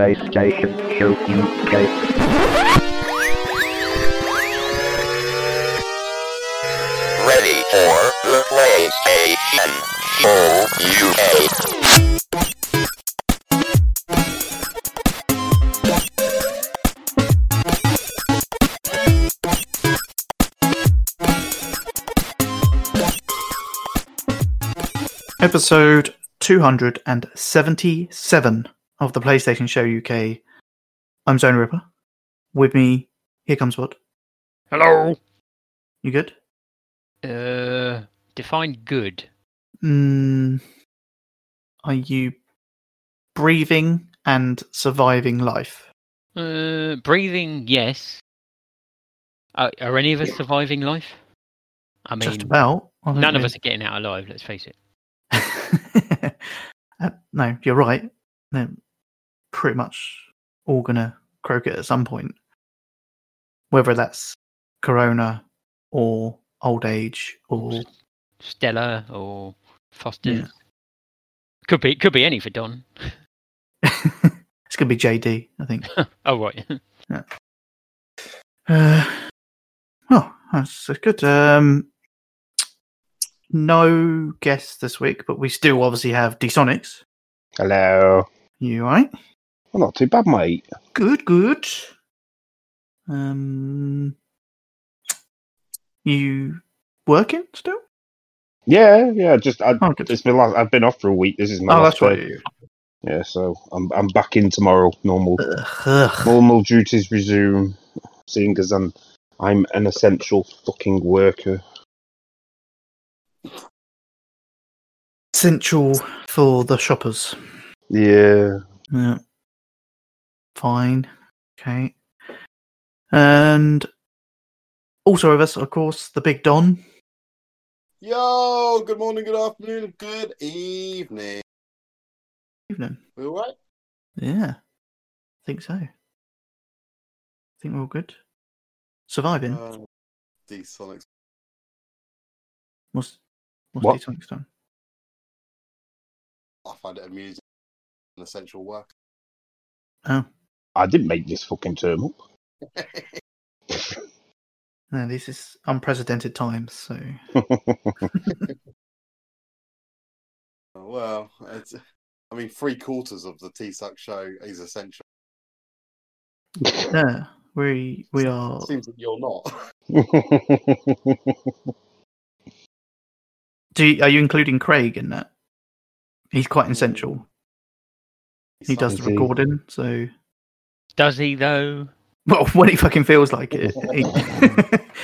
PlayStation Show UK. Ready for the PlayStation Show UK. Episode 277 of the PlayStation Show UK. I'm Zone Ripper. With me, here comes what? Hello. You good? Uh, define good. Mm, are you breathing and surviving life? Uh, breathing, yes. Uh, are any of us surviving life? I mean, Just about. I think none of us are getting out alive. Let's face it. Uh, no, you're right. They're pretty much all gonna croak it at some point. Whether that's corona or old age or Stella or Foster's. Yeah. Could be. Could be any for Don. it's gonna be JD, I think. Oh right. Uh, oh, that's that's good. Um, no guests this week, but we still obviously have Dsonics. Hello. You all right? Well, not too bad, mate. Good, good. Um, you working still? Yeah, yeah. Just I, oh, it's been last, I've been off for a week. This is my Oh, last that's day. right. Yeah, so I'm I'm back in tomorrow. Normal ugh. normal duties resume. Seeing as I'm I'm an essential fucking worker. Essential for the shoppers. Yeah. Yeah. Fine. Okay. And also with us, of course, the big Don. Yo, good morning, good afternoon, good evening. Evening. We all right? Yeah. I think so. I think we're all good. Surviving. Uh, D Sonics. what's what's what? Dsonics done? I find it amusing. An essential work. Oh. I didn't make this fucking term up. No, this is unprecedented times, so well, it's, I mean, three quarters of the T Suck show is essential. yeah. We we are Seems that you're not. do you, are you including Craig in that? He's quite essential. He does the recording, so Does he though? well when he fucking feels like it. he-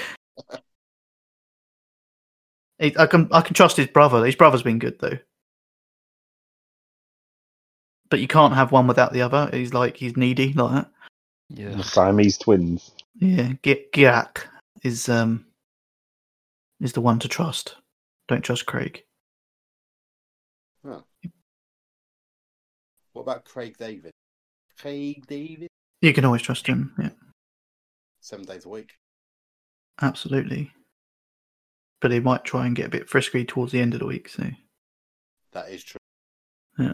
He- I can I can trust his brother. His brother's been good though. But you can't have one without the other. He's like he's needy like that. Yeah. The Siamese twins. Yeah, Gi- Giak is um is the one to trust. Don't trust Craig. What about Craig David? Craig David? You can always trust him. Yeah, Seven days a week. absolutely. But he might try and get a bit frisky towards the end of the week. So That is true. Yeah.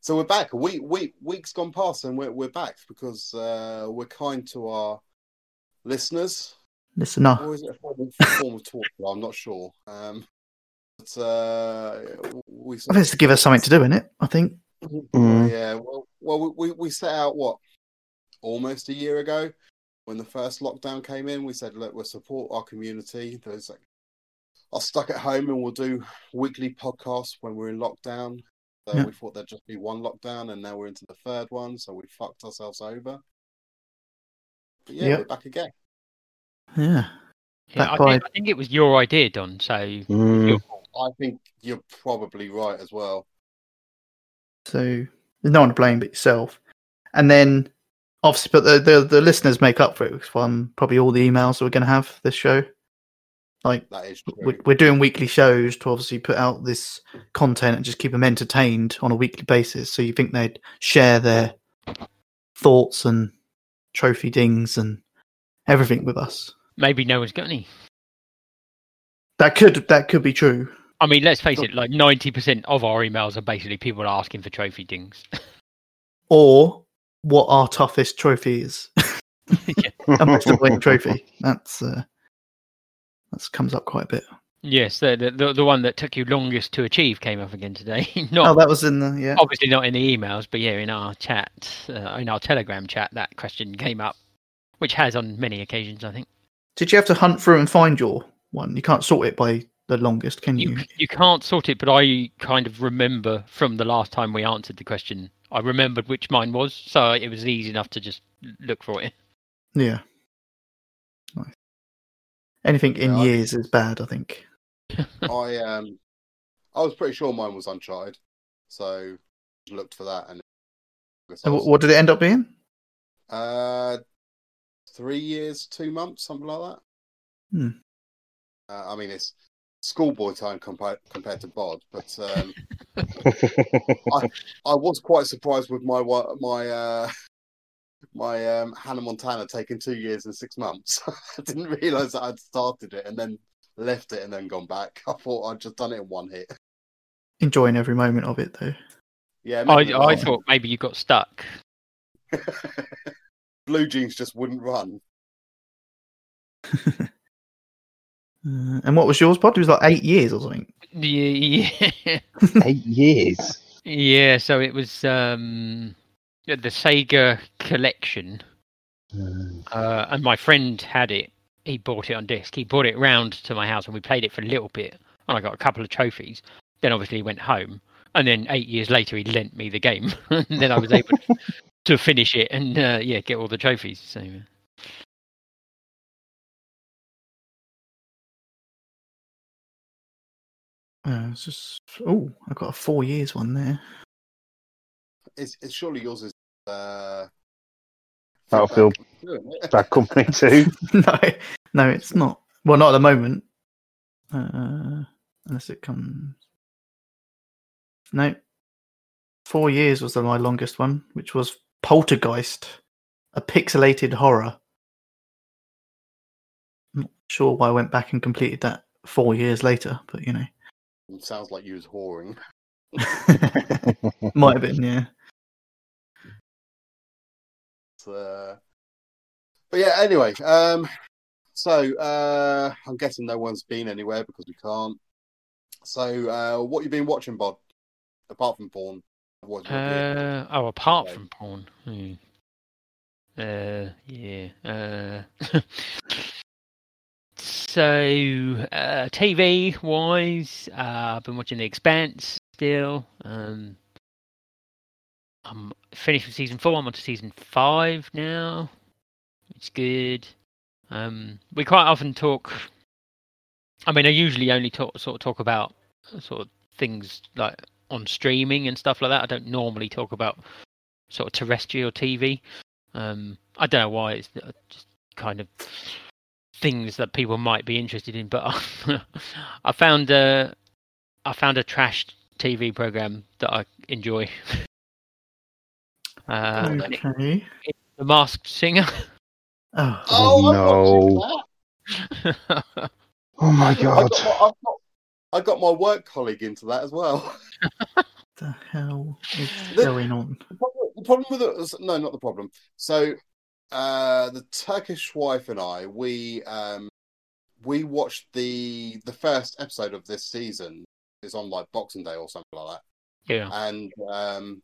So we're back. Week, week, weeks gone past, and we're we're back because uh, we're kind to our listeners. listen up. Or is it a form of, form of torture? I'm not sure. Um, but uh, we I think it's to give us something to do in it. I think. Mm. Yeah. Well, well, we we set out what almost a year ago when the first lockdown came in. We said, look, we'll support our community. Those like, are stuck at home, and we'll do weekly podcasts when we're in lockdown. So Yeah. we thought there'd just be one lockdown, and now we're into the third one. So we fucked ourselves over. But yeah, Yeah. we're back again. Yeah. Yeah, I, think, I think it was your idea, Don. So Mm. I think you're probably right as well. So there's no one to blame but yourself. And then obviously, but the the, the listeners make up for it from probably all the emails that we're going to have this show. Like That is true. we're, we're doing weekly shows to obviously put out this content and just keep them entertained on a weekly basis. So you think they'd share their thoughts and trophy dings and everything with us? maybe no one's got any. That could that could be true. I mean, let's face it. Like ninety percent of our emails are basically people asking for trophy dings. or what our toughest trophy is. Yeah. a most annoying trophy. That's uh, that's comes up quite a bit. Yes, the, the the the one that took you longest to achieve came up again today. not Oh, that was in the yeah. obviously not in the emails, but yeah, in our chat, uh, in our Telegram chat, that question came up, which has on many occasions, I think. Did you have to hunt through and find your one? You can't sort it by the longest, can you? You you can't sort it, but I kind of remember from the last time we answered the question. I remembered which mine was, so it was easy enough to just look for it. Yeah. Nice. Anything in Yeah, I- years is bad, I think. I um, I was pretty sure mine was Uncharted, so looked for that and. And wh- what did it end up being? Uh, three years, two months, something like that. Hmm. Uh, I mean, it's schoolboy time compared compared to Bod, but um, I was quite surprised with my my uh, my um, Hannah Montana taking two years and six months. I didn't realize that I'd started it and then left it and then gone back. I thought I'd just done it in one hit. Enjoying every moment of it, though. Yeah, I I thought maybe you got stuck. Blue Jeans just wouldn't run. Uh, and what was yours, Pod? It was like eight years or something. Yeah, yeah, Eight years. yeah. So it was um, the Sega collection. Mm. Uh, and my friend had it. He bought it on disc. He brought it round to my house, and we played it for a little bit. And I got a couple of trophies. Then obviously he went home, and then eight years later he lent me the game. and then I was able to finish it and uh, yeah, get all the trophies. So uh, it's just oh, I've got a four years one there. It's, it's surely yours is uh, Battlefield. Bad Company too. no, no, it's not. Well, not at the moment. Uh, unless it comes. No. Four years was the, my longest one, which was Poltergeist, a pixelated horror. Not sure why I went back and completed that four years later, but you know, It sounds like you was whoring. might have been, yeah. Uh, but yeah, anyway, um, so uh, I'm guessing no one's been anywhere because we can't. So, uh, what you been watching, Bod? Apart from porn, what, what uh, oh, apart Okay. from porn, hmm. uh, yeah. Uh, so uh, TV wise, uh, I've been watching The Expanse still. Um, I'm finished with season four. I'm on to season five now. It's good. Um, we quite often talk. I mean, I usually only talk sort of talk about sort of things like on streaming and stuff like that. I don't normally talk about sort of terrestrial TV. Um, I don't know why. It's uh, just kind of things that people might be interested in. But I found a I found a trash TV program that I enjoy. Uh, and it- okay. the Masked Singer. Oh, Oh, no. Oh my I god. got, my, I've got, my work colleague into that as well. the hell is The- going on? The problem, the problem with it was, no, not the problem. So, uh, the Turkish wife and I, we um, we watched the the first episode of this season. It's on like Boxing Day or something like that, yeah. and um,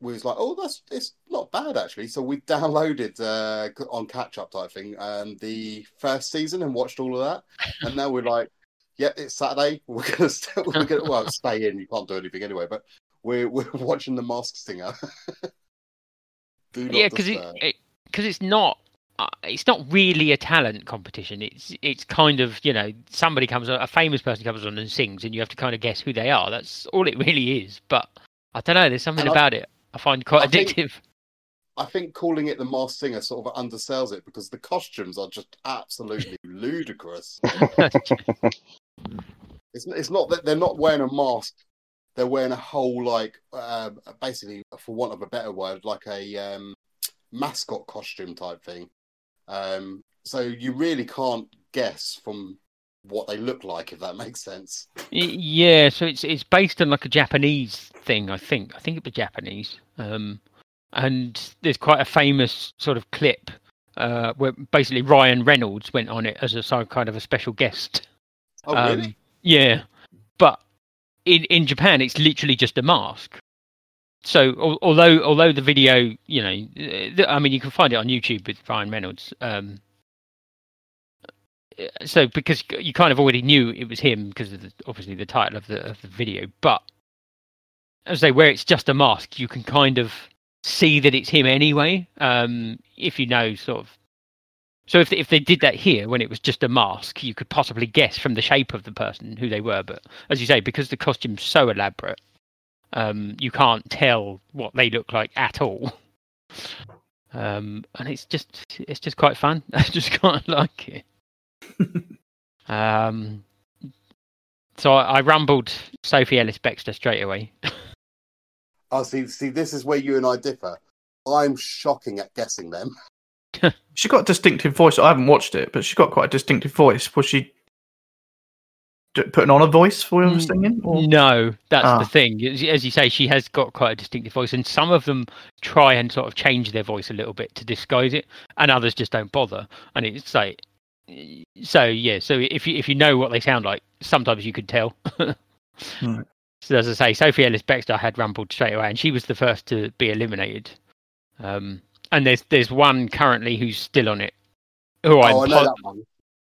we was like, "Oh, that's it's not bad actually." So we downloaded uh, on catch up type thing, um, the first season and watched all of that, and now we're like, "Yeah, it's Saturday. We're gonna still, we're gonna well stay in. You can't do anything anyway, but." We're we're watching the Masked Singer. Yeah, because because it's not uh, it's not really a talent competition. It's it's kind of you know somebody comes on, a famous person comes on and sings, and you have to kind of guess who they are. That's all it really is. But I don't know. There's something And I- about it I find quite I think- addictive. I think calling it the Masked Singer sort of undersells it because the costumes are just absolutely ludicrous. It's it's not that they're not wearing a mask; they're wearing a whole like uh, basically, for want of a better word, like a um, mascot costume type thing. Um, so you really can't guess from what they look like, if that makes sense. Yeah, so it's it's based on like a Japanese thing. I think I think it was Japanese. Um, and there's quite a famous sort of clip uh, where basically Ryan Reynolds went on it as a kind of a special guest. Oh, Um, really? Yeah, but in in Japan, it's literally just a mask. So al- although although the video, you know, I mean, you can find it on YouTube with Ryan Reynolds. Um, uh, so because you kind of already knew it was him because of the, obviously the title of the of the video, but as they where it's just a mask, you can kind of see that it's him anyway. Um, if you know sort of so if if they did that here when it was just a mask, you could possibly guess from the shape of the person who they were. But as you say, because the costume's so elaborate, um, you can't tell what they look like at all. Um, and it's just it's just quite fun. I just quite like it. um, so I, I rumbled Sophie Ellis Bextor straight away. Oh, see, see, this is where you and I differ. I'm shocking at guessing them. She got a distinctive voice. I haven't watched it, but she got quite a distinctive voice. Was she d- putting on a voice for Mm, singing? Or? No, that's Ah. the thing. As as you say, she has got quite a distinctive voice, and some of them try and sort of change their voice a little bit to disguise it, and others just don't bother. And it's like, so yeah. So if you if you know what they sound like, sometimes you could tell. Right. So as I say, Sophie Ellis Bextor had rumbled straight away, and she was the first to be eliminated. Um, and there's there's one currently who's still on it. Who I'm oh, I know po- that one.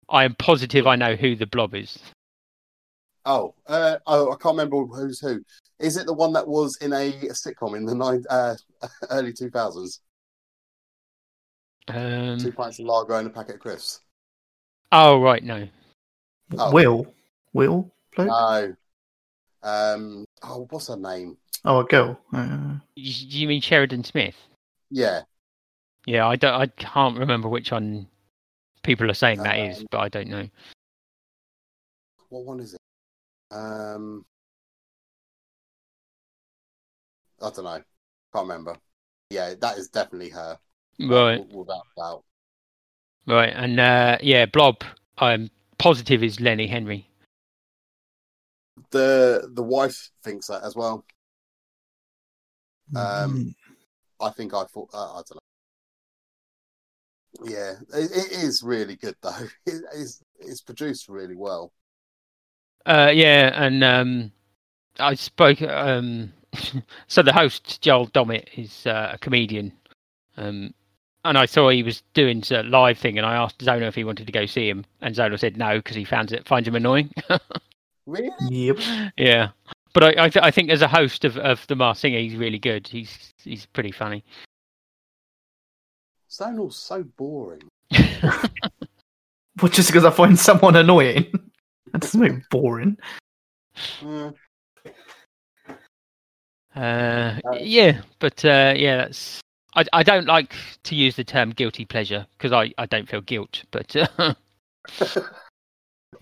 I am positive I know who the blob is. Oh, uh, oh, I can't remember who's who. Is it the one that was in a sitcom in the nine, uh, early two thousands? Um, Two pints of lager and a packet of crisps. oh right, no. Oh. Will? Will? Bloke? No. Um. Oh, what's her name? oh, a girl. Uh, You, you mean Sheridan Smith? Yeah. Yeah, I don't. I can't remember which one people are saying that is, Um, but I don't know. What one is it? Um. I don't know. Can't remember. Yeah, that is definitely her. Right, w- Without doubt. right, and uh, yeah, Blob. I'm positive is Lenny Henry. The the wife thinks that as well. Um, mm, I think I thought. Uh, I don't know. Yeah, it, it is really good though. It, it's it's produced really well. Uh, yeah, and um, I spoke. Um, so the host Joel Dommett is uh, a comedian, um, and I saw he was doing a live thing, and I asked Zonal if he wanted to go see him, and Zonal said no because he finds it finds him annoying. Really? Yep. yeah, but I I, th- I think as a host of, of the Masked Singer, he's really good. He's he's pretty funny. Zonal's so boring. Well, just because I find someone annoying. That doesn't make boring. Mm, Uh, yeah, but uh, yeah, that's. I I don't like to use the term guilty pleasure because I, I don't feel guilt, but uh,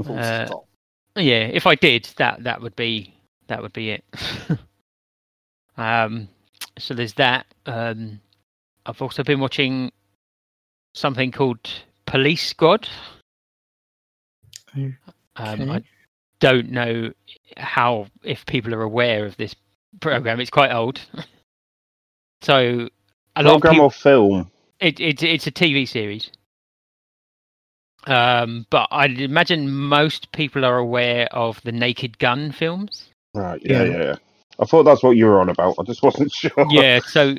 full Uh, stop. yeah, if I did, that that would be that would be it. um, so there's that. Um, I've also been watching something called Police Squad. Um, I don't know how if people are aware of this program. It's quite old, so a lot of Program people, or film? it, it it's a TV series. Um, but I'd imagine most people are aware of the Naked Gun films. Right. Yeah, Yeah. yeah, yeah. I thought that's what you were on about. I just wasn't sure. yeah, so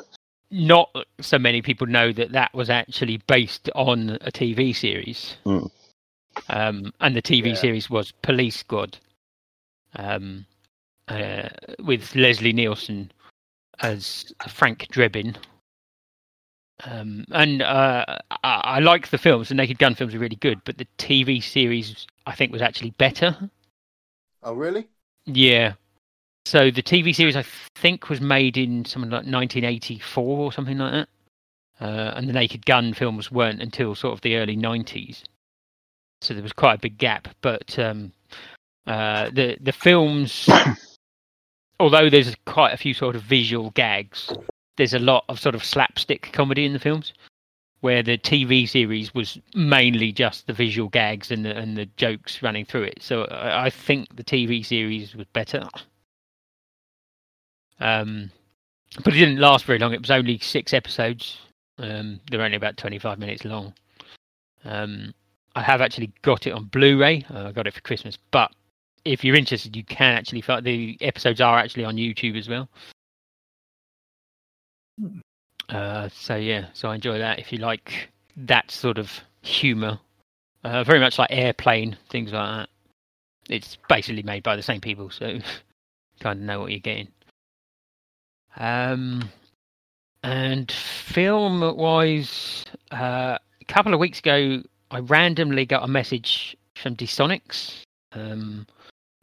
not so many people know that that was actually based on a TV series. Hmm. Um, and the TV Yeah. series was Police Squad, um, uh, with Leslie Nielsen as Frank Drebin. Um, and uh, I, I like the films. The Naked Gun films are really good, but the TV series I think was actually better. Oh, really? Yeah. So the TV series I think was made in something like 1984 or something like that, uh, and the Naked Gun films weren't until sort of the early 90s. So there was quite a big gap. But um, uh, the the films, although there's quite a few sort of visual gags, there's a lot of sort of slapstick comedy in the films. Where the TV series was mainly just the visual gags and the and the jokes running through it, so I, I think the TV series was better. Um, but it didn't last very long. It was only six episodes. Um, they're only about 25 minutes long. Um, I have actually got it on Blu-ray. Uh, I got it for Christmas. But if you're interested, you can actually find the episodes are actually on YouTube as well. Uh, so yeah, so I enjoy that. If you like that sort of humour, uh, very much like Airplane, things like that. It's basically made by the same people, so kind of know what you're getting. Um, and film wise, uh, a couple of weeks ago, I randomly got a message from Dsonics um,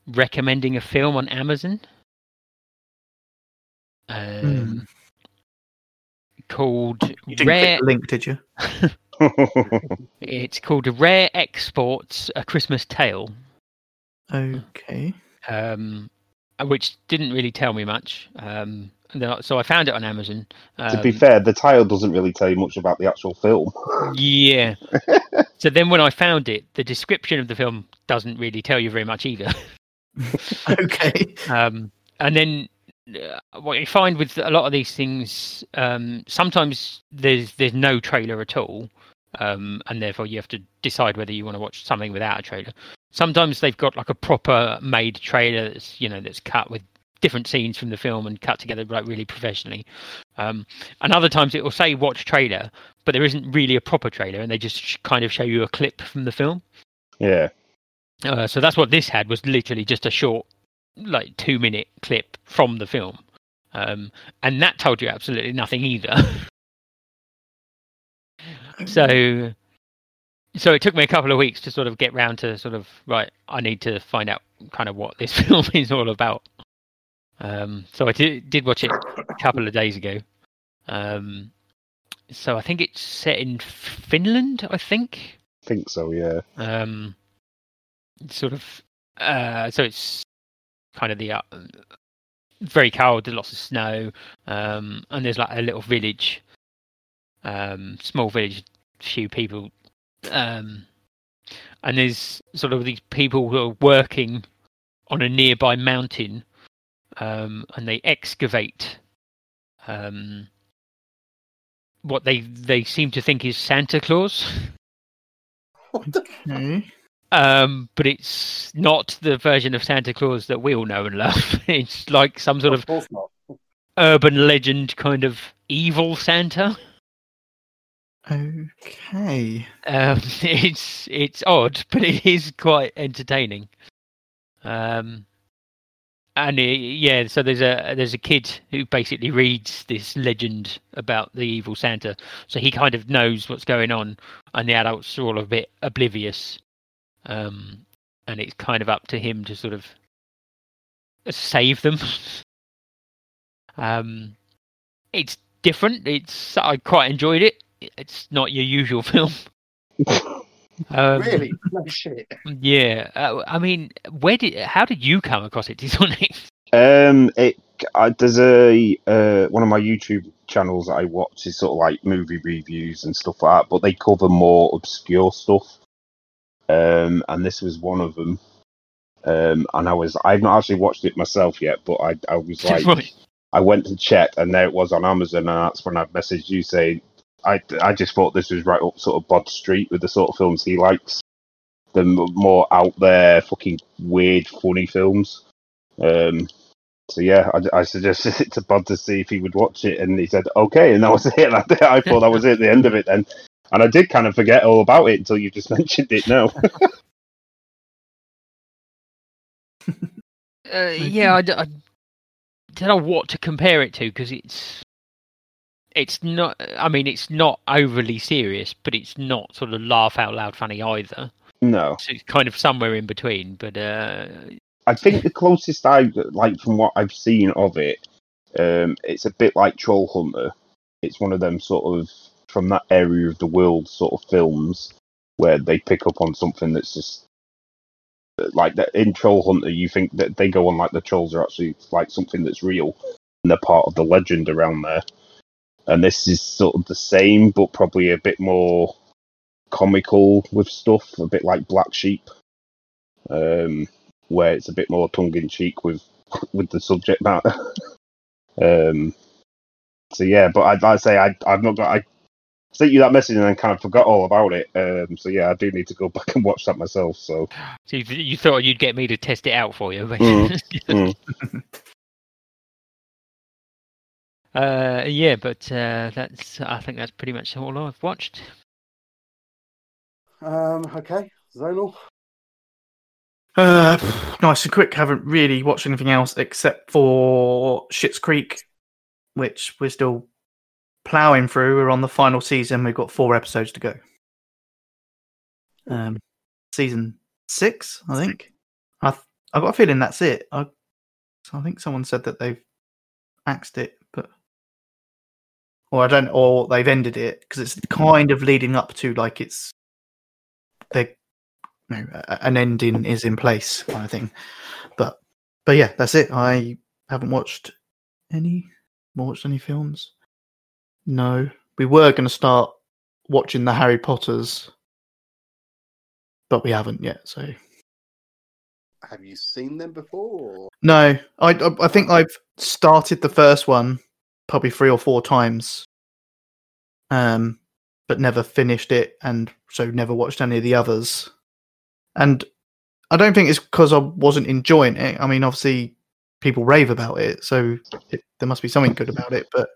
recommending a film on Amazon. Um, Called You didn't Rare. the link, did you? It's called Rare Exports: A Christmas Tale. Okay. um, which didn't really tell me much. Um, and then- so I found it on Amazon. Um, to be fair, the title doesn't really tell you much about the actual film. yeah. so then when I found it, the description of the film doesn't really tell you very much either. Okay. Um, and then uh, what you find with a lot of these things, um, sometimes there's there's no trailer at all, um, and therefore you have to decide whether you want to watch something without a trailer. Sometimes they've got like a proper made trailer that's you know that's cut with different scenes from the film and cut together like really professionally. Um, and other times it will say watch trailer, but there isn't really a proper trailer, and they just sh- kind of show you a clip from the film. Yeah. Uh, so that's what this had was literally just a short, like two minute clip from the film, um, and that told you absolutely nothing either. so, so it took me a couple of weeks to sort of get round to sort of right. I need to find out kind of what this film is all about. Um, so I did, did watch it a couple of days ago. Um, so I think it's set in Finland. I think I think so, yeah. um sort of uh so it's kind of the uh, very cold there's lots of snow um and there's like a little village um small village few people um and there's sort of these people who are working on a nearby mountain um and they excavate um what they they seem to think is Santa Claus Okay. um, but it's not the version of Santa Claus that we all know and love. It's like some sort of course not. urban legend kind of evil Santa. Okay. Um, it's it's odd, but it is quite entertaining. Um, and it, yeah, so there's a there's a kid who basically reads this legend about the evil Santa, so he kind of knows what's going on, and the adults are all a bit oblivious. Um, and it's kind of up to him to sort of save them. um, it's different. It's I quite enjoyed it. It's not your usual film. Um, really? No shit. Yeah, uh, I mean, where did how did you come across it, Sonic? Um, it I, there's a uh, one of my YouTube channels that I watch is sort of like movie reviews and stuff like that, but they cover more obscure stuff. Um, and this was one of them. Um, and I was I've not actually watched it myself yet, but I I was like I went to check and there it was on Amazon, and that's when I messaged you saying I I just thought this was right up sort of Bod Street with the sort of films he likes, the more out there, fucking weird, funny films. Um, so yeah, I, I suggested it to Bod to see if he would watch it, and he said okay, and that was it. I, I thought that was it, the end of it then, and I did kind of forget all about it until you just mentioned it now. Uh, yeah, I don't know what to compare it to because it's it's not. I mean, it's not overly serious, but it's not sort of laugh out loud funny either. no, So it's kind of somewhere in between. But uh, I think the closest I like from what I've seen of it, um, it's a bit like Troll Hunter. It's one of them sort of from that area of the world sort of films where they pick up on something that's just like that in Troll Hunter. You think that they go on like the trolls are actually like something that's real and they're part of the legend around there. And this is sort of the same, but probably a bit more comical with stuff, a bit like Black Sheep. Um, where it's a bit more tongue in cheek with with the subject matter. um, so yeah, but I'd, I'd say I, I've not got. I sent you that message and then kind of forgot all about it. Um, so yeah, I do need to go back and watch that myself. So So you, you thought you'd get me to test it out for you, but Mm, uh, yeah. But uh, that's I think that's pretty much all I've watched. Um, okay, Zonal. Uh, nice and quick. Haven't really watched anything else except for Schitt's Creek, which we're still ploughing through. We're on the final season. We've got four episodes to go. Um, season six, I think. I th- I got a feeling that's it. I I think someone said that they've axed it, but or I don't, or they've ended it because it's kind of leading up to like it's they no, an ending is in place kind of thing. But but yeah, that's it. I haven't watched any watched any films. No, we were going to start watching the Harry Potters, but we haven't yet. So Have you seen them before? No, I I, I think I've started the first one probably three or four times, um, but never finished it, and so never watched any of the others. And I don't think it's because I wasn't enjoying it. I mean, obviously, people rave about it, so it, there must be something good about it. But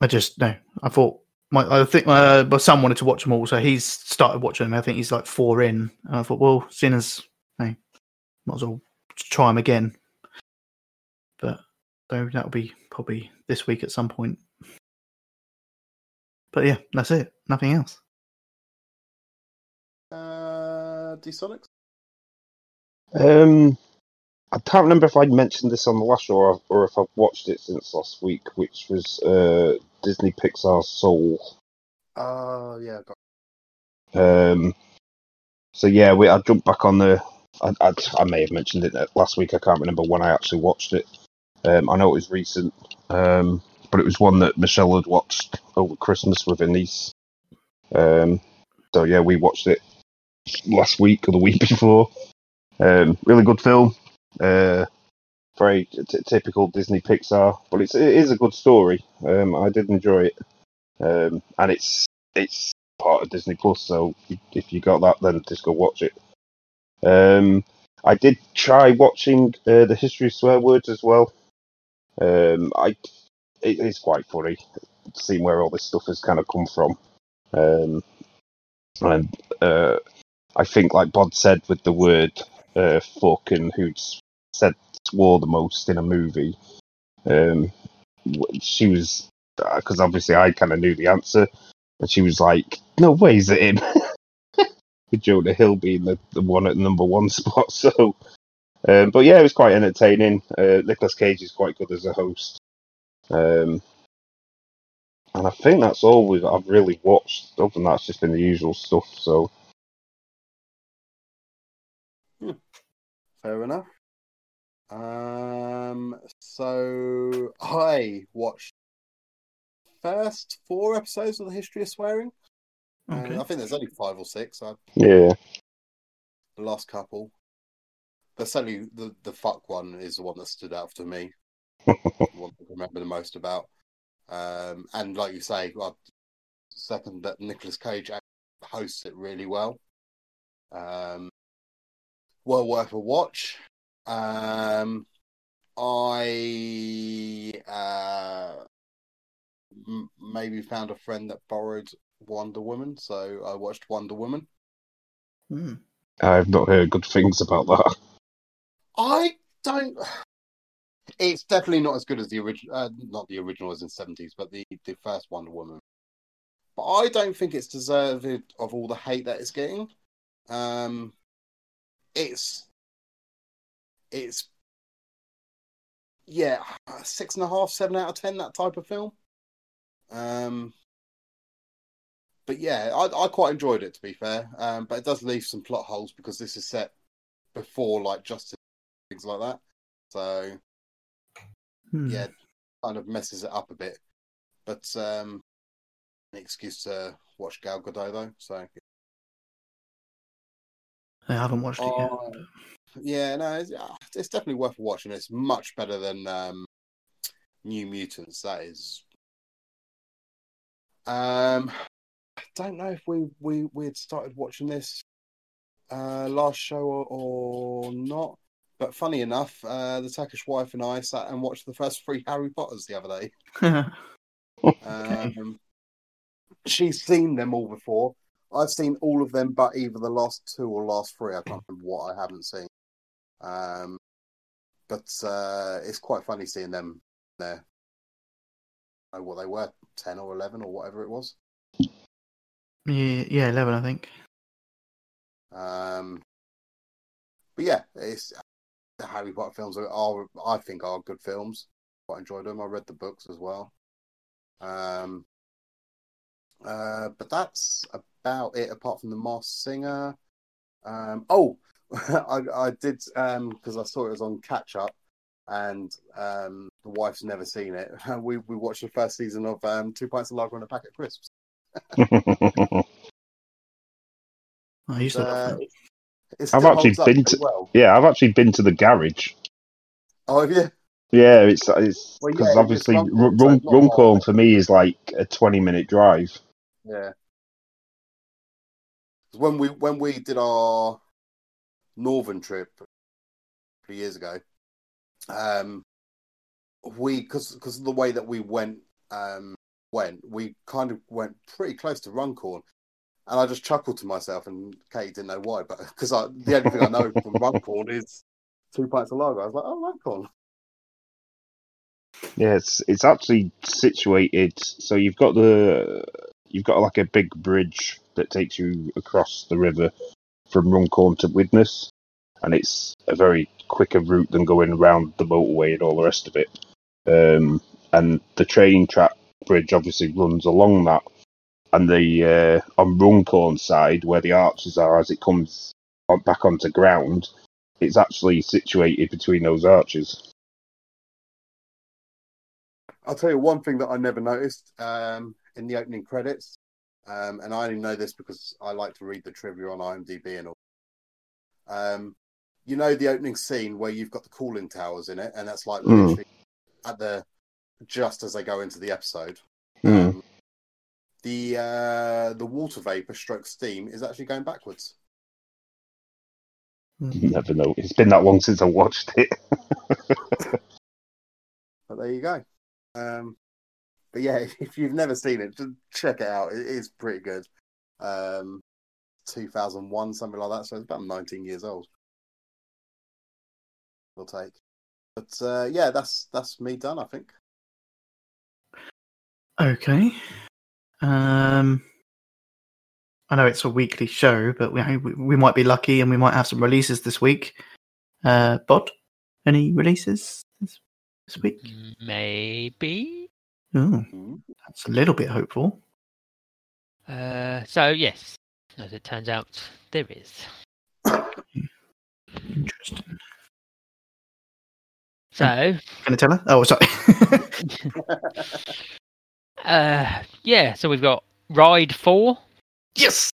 I just no. I thought my I think uh, my son wanted to watch them all, so he's started watching them. I think he's like four in, and I thought, well, seeing as hey, might as well try them again. But so that'll be probably this week at some point. But yeah, that's it. Nothing else. Uh, D-Sonics? um, I can't remember if I'd mentioned this on the last show or, or if I've watched it since last week, which was uh, Disney Pixar Soul. Oh, yeah. Got... Um, so yeah, we I jumped back on the. I, I, I may have mentioned it last week. I can't remember when I actually watched it. Um, I know it was recent, um, but it was one that Michelle had watched over Christmas with her niece. Um, so yeah, we watched it last week or the week before. Um, really good film. Uh, very t- typical Disney Pixar, but it's it is a good story. Um, I did enjoy it, um, and it's it's part of Disney Plus. So if you got that, then just go watch it. Um, I did try watching uh, the History of Swear Words as well. Um, I it is quite funny seeing where all this stuff has kind of come from. Um, and uh, I think, like Bod said, with the word uh, "fuck" and who's said swore the most in a movie, um, she was because obviously I kind of knew the answer, and she was like, "No way, is it him?" With Jonah Hill being the, the one at number one spot. So, um, but yeah, it was quite entertaining. Uh, Nicolas Cage is quite good as a host. Um, and I think that's all we've I've really watched. Other than that, it's just been the usual stuff. So Fair enough. Um, so I watched first four episodes of the History of Swearing. And Okay. I think there's only five or six. I yeah, the last couple. But certainly the the fuck one is the one that stood out for me. the one I remember the most about. Um, and like you say, I second that Nicolas Cage hosts it really well. Um, well worth a watch. Um, I uh, m- maybe found a friend that borrowed Wonder Woman, so I watched Wonder Woman. Hmm. I've not heard good things about that. I don't. It's definitely not as good as the original. Uh, not the original as in seventies, but the the first Wonder Woman. But I don't think it's deserved of all the hate that it's getting. Um, it's it's yeah, six and a half, seven out of ten, that type of film. Um, but yeah, I, I quite enjoyed it to be fair. Um, but it does leave some plot holes because this is set before like Justice things like that. So Hmm. yeah, kind of messes it up a bit. But um, an excuse to watch Gal Gadot though. So I haven't watched it yet. Oh, yeah, no, it's, it's definitely worth watching. It's much better than um, New Mutants. That is. Um, I don't know if we we we had started watching this uh last show or, or not. But funny enough, uh, the Turkish wife and I sat and watched the first three Harry Potters the other day. Um, she's seen them all before. I've seen all of them, but either the last two or last three. I can't remember what I haven't seen. Um, but uh, it's quite funny seeing them there. I don't know what they were, ten or eleven or whatever it was. yeah, yeah, eleven, I think. Um, but yeah, it's the Harry Potter films are, are I think are good films. Quite enjoyed them. I read the books as well. Um, uh, but that's about it. Apart from the Masked Singer. Um, oh, I, I did because I saw it was on catch up, and um, the wife's never seen it. We we watched the first season of um, Two Pints of Lager and a Packet of Crisps. I used to love Uh, them. it- it I've actually been to- well. yeah, I've actually been to the garage. Oh, have you? Yeah, it's it's Well, yeah, because obviously Runcorn, Run, Run, it's not far Runcorn away. for me is like a twenty minute drive. Yeah. When we when we did our northern trip a few years ago, um, we because because of the way that we went um went we kind of went pretty close to Runcorn, and I just chuckled to myself, and Kate didn't know why, but because I the only thing I know from Runcorn is two pints of lager. I was like, oh, Runcorn. Yeah, it's it's actually situated. So you've got the you've got like a big bridge that takes you across the river from Runcorn to Widnes, and it's a very quicker route than going around the motorway and all the rest of it. Um, and the train track bridge obviously runs along that, and the uh, on Runcorn side where the arches are as it comes on, back onto ground, it's actually situated between those arches. I'll tell you one thing that I never noticed um, in the opening credits, um, and I only know this because I like to read the trivia on IMDb and all. Um, you know the opening scene where you've got the cooling towers in it, and that's like Mm. literally at the just as they go into the episode. Mm. The uh, the water vapor stroke steam is actually going backwards. You never know. It's been that long since I watched it. But there you go. Um, but yeah, if you've never seen it, just check it out. It is pretty good. Um, 2001, something like that. So it's about 19 years old. We'll take. But uh, yeah, that's that's me done. I think. Okay. Um, I know it's a weekly show, but we we we might be lucky and we might have some releases this week. Uh, Bod, any releases this, this week? Maybe. Oh, Mhm. that's a little bit hopeful. Uh, so yes, as it turns out, there is. Interesting. So, Can I tell her? Oh, sorry. uh, yeah. So we've got Ride Four. yes.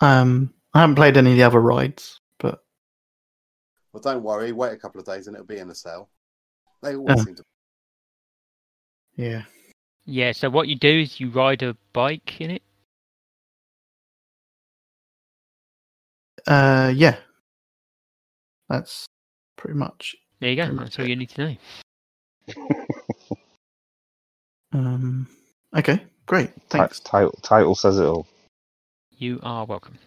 Um, I haven't played any of the other rides, but Well, don't worry. Wait a couple of days and it'll be in the sale. They always Oh. seem to. yeah. Yeah. So what you do is you ride a bike in it. Uh, yeah. That's pretty much. There you go. That's all you need to know. Um. Okay. Great. Thanks. Title title says it all. You are welcome.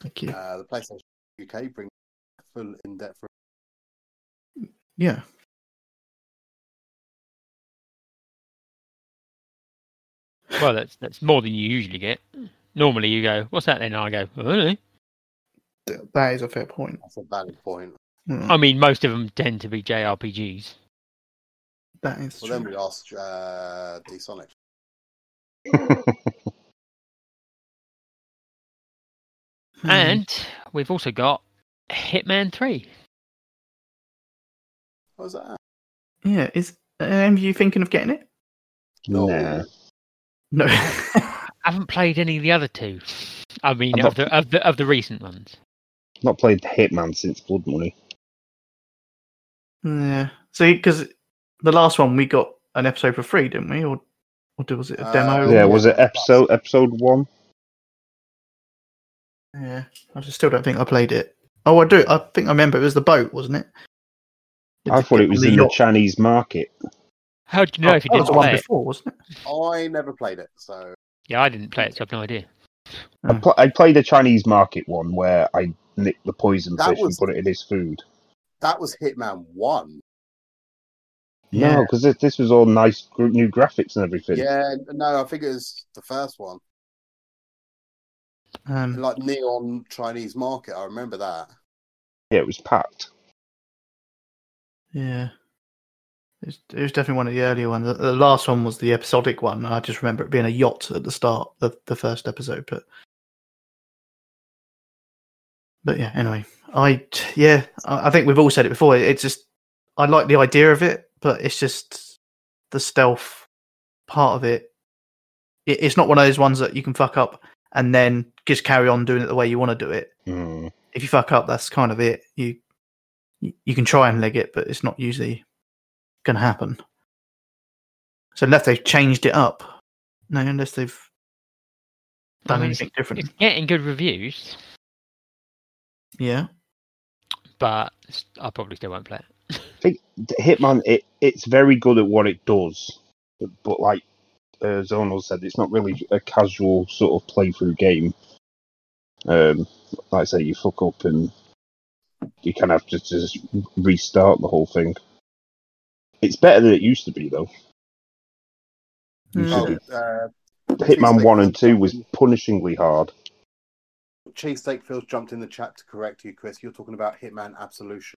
Thank you. Uh, the PlayStation UK bring full in-depth. Yeah. Well, that's that's more than you usually get. Normally, you go, "What's that?" Then I go, "I don't know." Th- That is a fair point. That's a valid point. Mm, I mean, most of them tend to be JRPGs. That is Well, then we asked uh, D Sonic. Hmm. And we've also got Hitman Three. What was that? yeah, is are you thinking of getting it? No. Nah. No. I haven't played any of the other two. I mean, I'm of not- the of the of the recent ones. Not played Hitman since Blood Money. yeah. See, because the last one we got an episode for free, didn't we? Or, or was it a demo? Uh, Yeah, was it episode episode one? Yeah, I just still don't think I played it. Oh, I do. I think I remember it was the boat, wasn't it? Did I the- thought it was the in the. Chinese market. How do you know Oh, if you that didn't the one play it? before, wasn't it? I never played it, so Yeah, I didn't play it, so I've no idea. I, pl- I played a Chinese market one where I nicked the poison That fish was- and put it in his food. that was Hitman One. No, because this was all nice gr- new graphics and everything. Yeah, no, I think it was the first one, Um, like neon Chinese market. I remember that. Yeah, it was packed. yeah. It was, it was definitely one of the earlier ones. The, the last one was the episodic one. I just remember it being a yacht at the start of the first episode. But but yeah, anyway, I yeah, I, I think we've all said it before. It's just I like the idea of it, but it's just the stealth part of it. it. It's not one of those ones that you can fuck up and then just carry on doing it the way you want to do it. Mm. if you fuck up, that's kind of it. You you, you can try and leg it, but it's not usually going to happen. So unless they've changed it up, no, unless they've I done mean, it's, anything different. it's getting good reviews, Yeah, but I probably still won't play it. I think Hitman, it, it's very good at what it does, but, but like uh, Zonal said, it's not really a casual sort of playthrough game. Um, like I say, you fuck up and you kind of have to just restart the whole thing. It's better than it used to be, though. Mm. Oh, uh, Hitman Cheesesteak 1 and 2 was punishingly hard. Chase Cheesesteak jumped in the chat to correct you, Chris. You're talking about Hitman Absolution.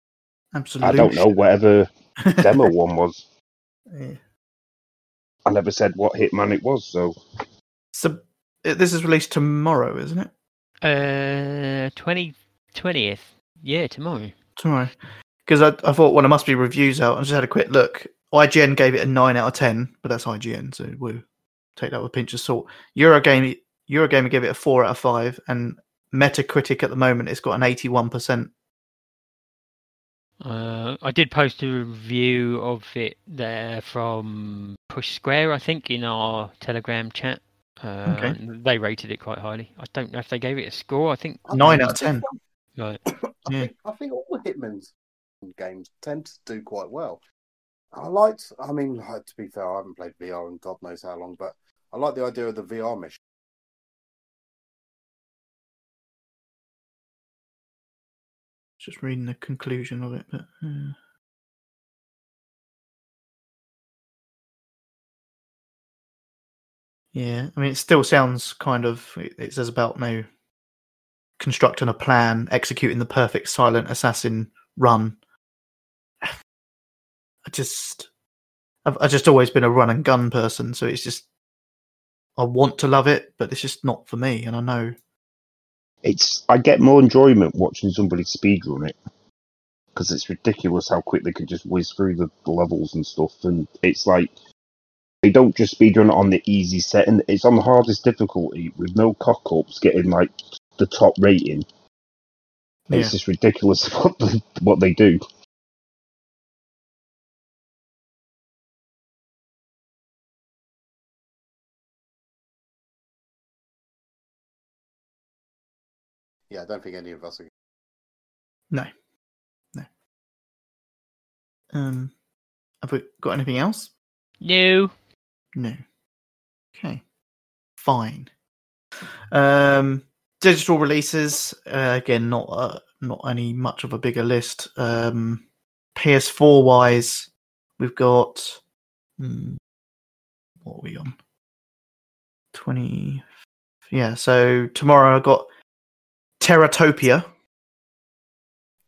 Absolutely. I don't know, whatever demo one was. Yeah. I never said what Hitman it was, so So this is released tomorrow, isn't it? Uh, 20, 20th. Yeah, tomorrow. Tomorrow. Because I, I thought, well, there must be reviews out. I just had a quick look. IGN gave it a nine out of ten, but that's IGN, so we'll take that with a pinch of salt. Eurogame, Eurogamer gave it a four out of five, and Metacritic at the moment it's got an eighty-one percent. Uh, I did post a review of it there from Push Square, I think, in our Telegram chat. Uh, Okay. They rated it quite highly. I don't know if they gave it a score. I think. Nine out of 10. Right. I, Yeah. think, I think all Hitman's games tend to do quite well. I liked, I mean, to be fair, I haven't played VR in God knows how long, but I like the idea of the VR mission. Just reading the conclusion of it, but uh... yeah, I mean, it still sounds kind of. It it says about no constructing a plan, executing the perfect silent assassin run. I just, I've, I've just always been a run and gun person, so it's just I want to love it, but it's just not for me, and I know. It's I get more enjoyment watching somebody speedrun it because it's ridiculous how quick they can just whiz through the levels and stuff, and it's like they don't just speedrun it on the easy setting; it's on the hardest difficulty with no cock ups, getting like the top rating. Yeah. It's just ridiculous what they, what they do. Yeah, I don't think any of us are. No, no. Um, have we got anything else? No. No. Okay. Fine. Um, digital releases uh, again, not uh, not any much of a bigger list. Um, PS4 wise, we've got hmm, what are we on? Twenty. Yeah. So tomorrow I got Terratopia.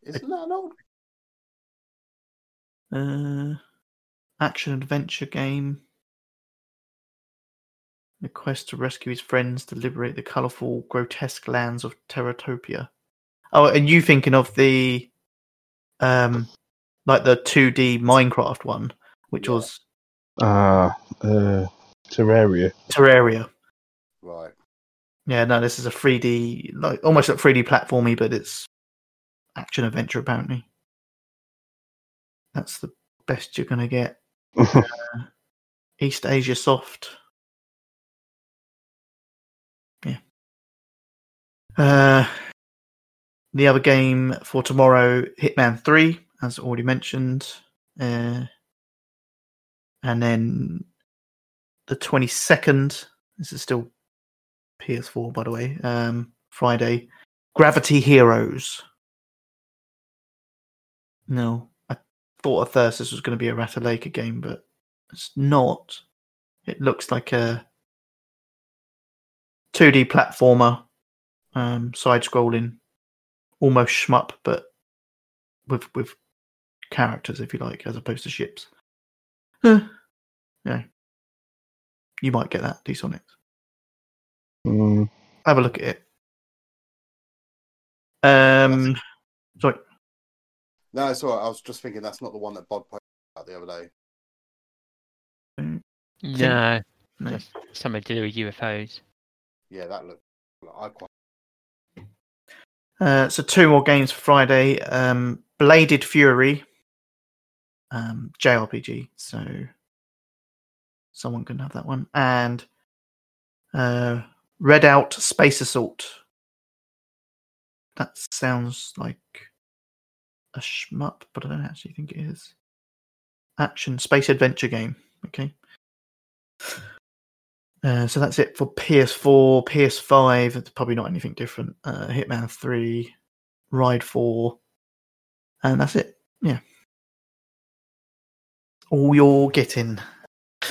Isn't that an old? Uh, action adventure game. The quest to rescue his friends to liberate the colourful, grotesque lands of Terratopia. Oh, and you thinking of the, um, like the two D Minecraft one, which Yeah. was Ah, uh, Terraria. Terraria. Right. Yeah, no, this is a three D, like almost like three D platformy, but it's action adventure apparently. That's the best you're gonna get. East Asia Soft. Yeah. Uh, the other game for tomorrow, Hitman 3, as already mentioned. Uh, and then the 22nd, this is still PS4, by the way, um, Friday, Gravity Heroes. No, I thought at first this was going to be a Ratalaika game, but it's not. It looks like a 2D platformer, um, side scrolling, almost shmup, but with with characters, if you like, as opposed to ships. Huh. yeah, you might get that, D-Sonics. Mm, Have a look at it. Um, sorry, No, it's all right. I was just thinking that's not the one that Bod posted about the other day. No, no. something to do with UFOs. Yeah, that looked. I quite. Uh, so two more games for Friday. Um, Bladed Fury, um, JRPG. So someone can have that one, and uh, Redout Space Assault. That sounds like a shmup, but I don't actually think it is. Action space adventure game. Okay. Uh, so that's it for PS4, PS5. It's probably not anything different. Uh, Hitman 3, Ride 4, and that's it. Yeah. All you're getting.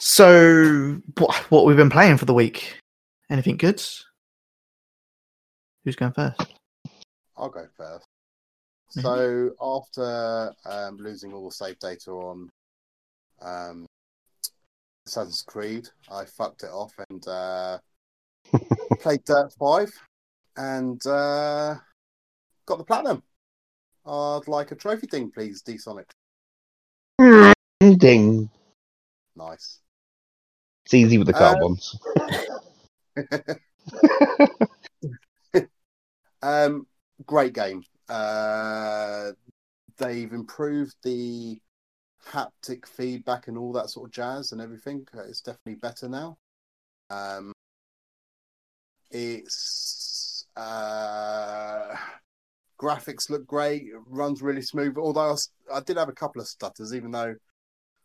So, what, what we've been playing for the week? Anything good? Who's going first? I'll go first. So after um, losing all the save data on um, Assassin's Creed, I fucked it off and uh, played Dirt Five, and uh, got the platinum. I'd like a trophy thing, please, D Sonic. ding. Nice. It's easy with the car Uh, bombs. um, great game. Uh, they've improved the haptic feedback and all that sort of jazz and everything. Uh, It's definitely better now. Um, it's uh, graphics look great. Runs really smooth. Although I, was- I did have a couple of stutters, even though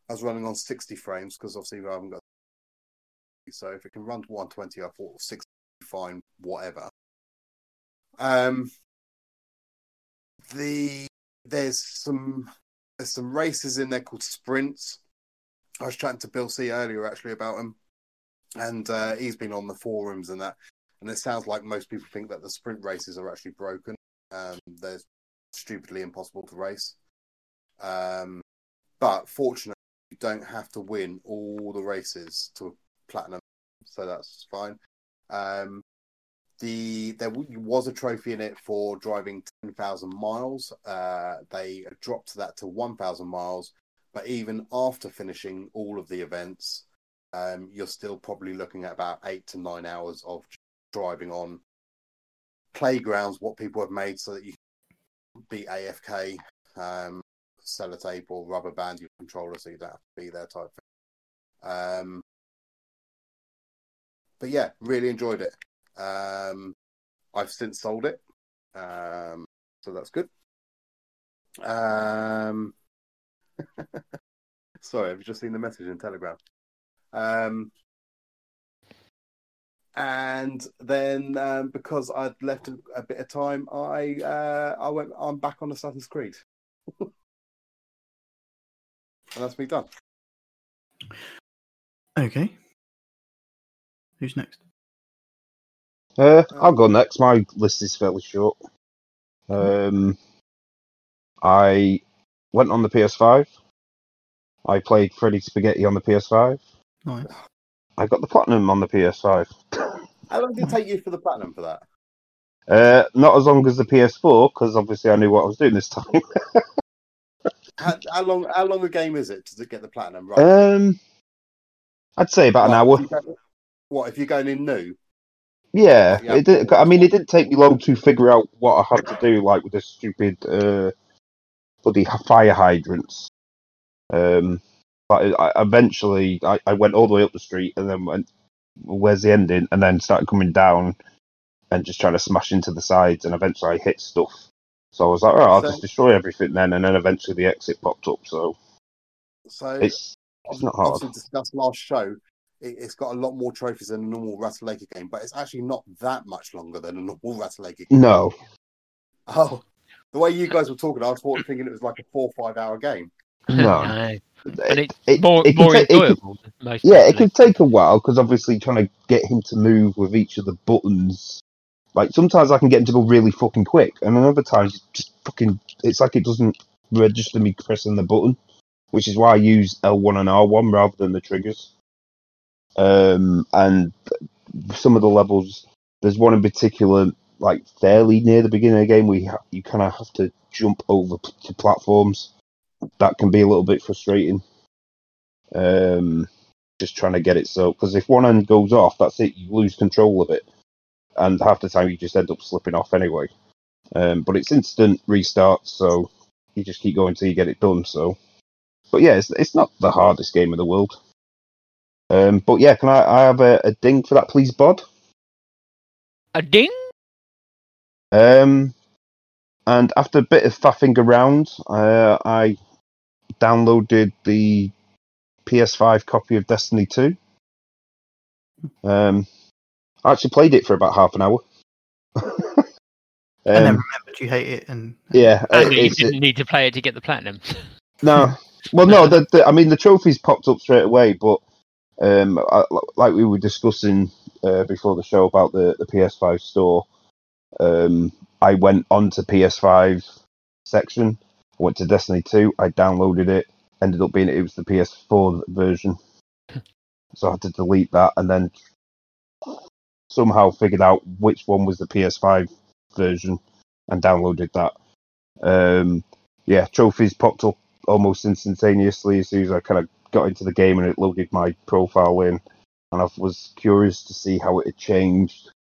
I was running on 60 frames because obviously I haven't got. So if it can run to 120, I thought 60 fine, whatever. Um, the there's some there's some races in there called sprints. I was chatting to Bill C earlier actually about them, and uh, he's been on the forums and that. And it sounds like most people think that the sprint races are actually broken. Um, they're stupidly impossible to race. Um, but fortunately, you don't have to win all the races to platinum, so that's fine. Um, the there was a trophy in it for driving 10,000 miles. Uh, they dropped that to 1,000 miles, but even after finishing all of the events, um, you're still probably looking at about eight to nine hours of driving on playgrounds, what people have made so that you can be AFK, um, sellotape or rubber band your controller so you don't have to be there type thing. Um, but yeah, really enjoyed it. Um, I've since sold it, um, so that's good. Um, sorry, I've just seen the message in Telegram. Um, and then um, because I'd left a, a bit of time, I uh, I went. I'm back on Assassin's Creed, and that's me done. Okay. Who's next? Uh, I'll go next. My list is fairly short. Um, I went on the PS5. I played Freddy Spaghetti on the PS5. Nice. I got the platinum on the PS5. How long did it take you for the platinum for that? Uh, not as long as the PS4 because obviously I knew what I was doing this time. How, how long? How long a game is it to get the platinum? Right. Um, I'd say about an hour. If you go- what if you're going in new? Yeah, Yeah. it did, I mean, it didn't take me long to figure out what I had to do, like with the stupid uh, bloody fire hydrants. Um, Like I, eventually, I, I went all the way up the street and then went, "Where's the ending?" And then started coming down and just trying to smash into the sides, and eventually I hit stuff. So I was like, "Oh, I'll So- just destroy everything then," and then eventually the exit popped up. So So it's it's not hard. obviously discussed last show. It, it's got a lot more trophies than a normal Ratalaika game, but it's actually not that much longer than a normal Ratalaika game. No, Oh, the way you guys were talking, I was thinking it was like a four or five hour game. no. and It- it's it- more it can more take- it can- enjoyable. than most Yeah, it Ratalaika can take a while because obviously trying to get him to move with each of the buttons. Like sometimes I can get him to go really fucking quick, and then other times just fucking. It's like it doesn't register me pressing the button, which is why I use L1 and R1 rather than the triggers. Um, and some of the levels, there's one in particular, like fairly near the beginning of the game, you, ha- you kind of have to jump over p- to platforms. That can be a little bit frustrating. Um, just trying to get it so because if one end goes off, that's it. You lose control of it, and half the time you just end up slipping off anyway. Um, but it's instant restart, so you just keep going until you get it done. So, but yeah, it's it's not the hardest game in the world. Um, but yeah, can I, I have a, a ding for that, please, Bod? A ding. Um, and after a bit of faffing around, uh, I downloaded the PS5 copy of Destiny 2. Um, I actually played it for about half an hour. and then um, remembered you hate it, and yeah, uh, And you it's, didn't need to play it to get the platinum. no, well, no, the, the, I mean the trophies popped up straight away, but um, I, like we were discussing uh, before the show about the, the PS5 store, um, I went onto PS5 section, went to Destiny 2, I downloaded it, ended up being it was the PS4 version, so I had to delete that, and then somehow figured out which one was the PS5 version and downloaded that. Um, yeah, trophies popped up almost instantaneously as soon as I kind of got into the game and it loaded my profile in, and I was curious to see how it had changed.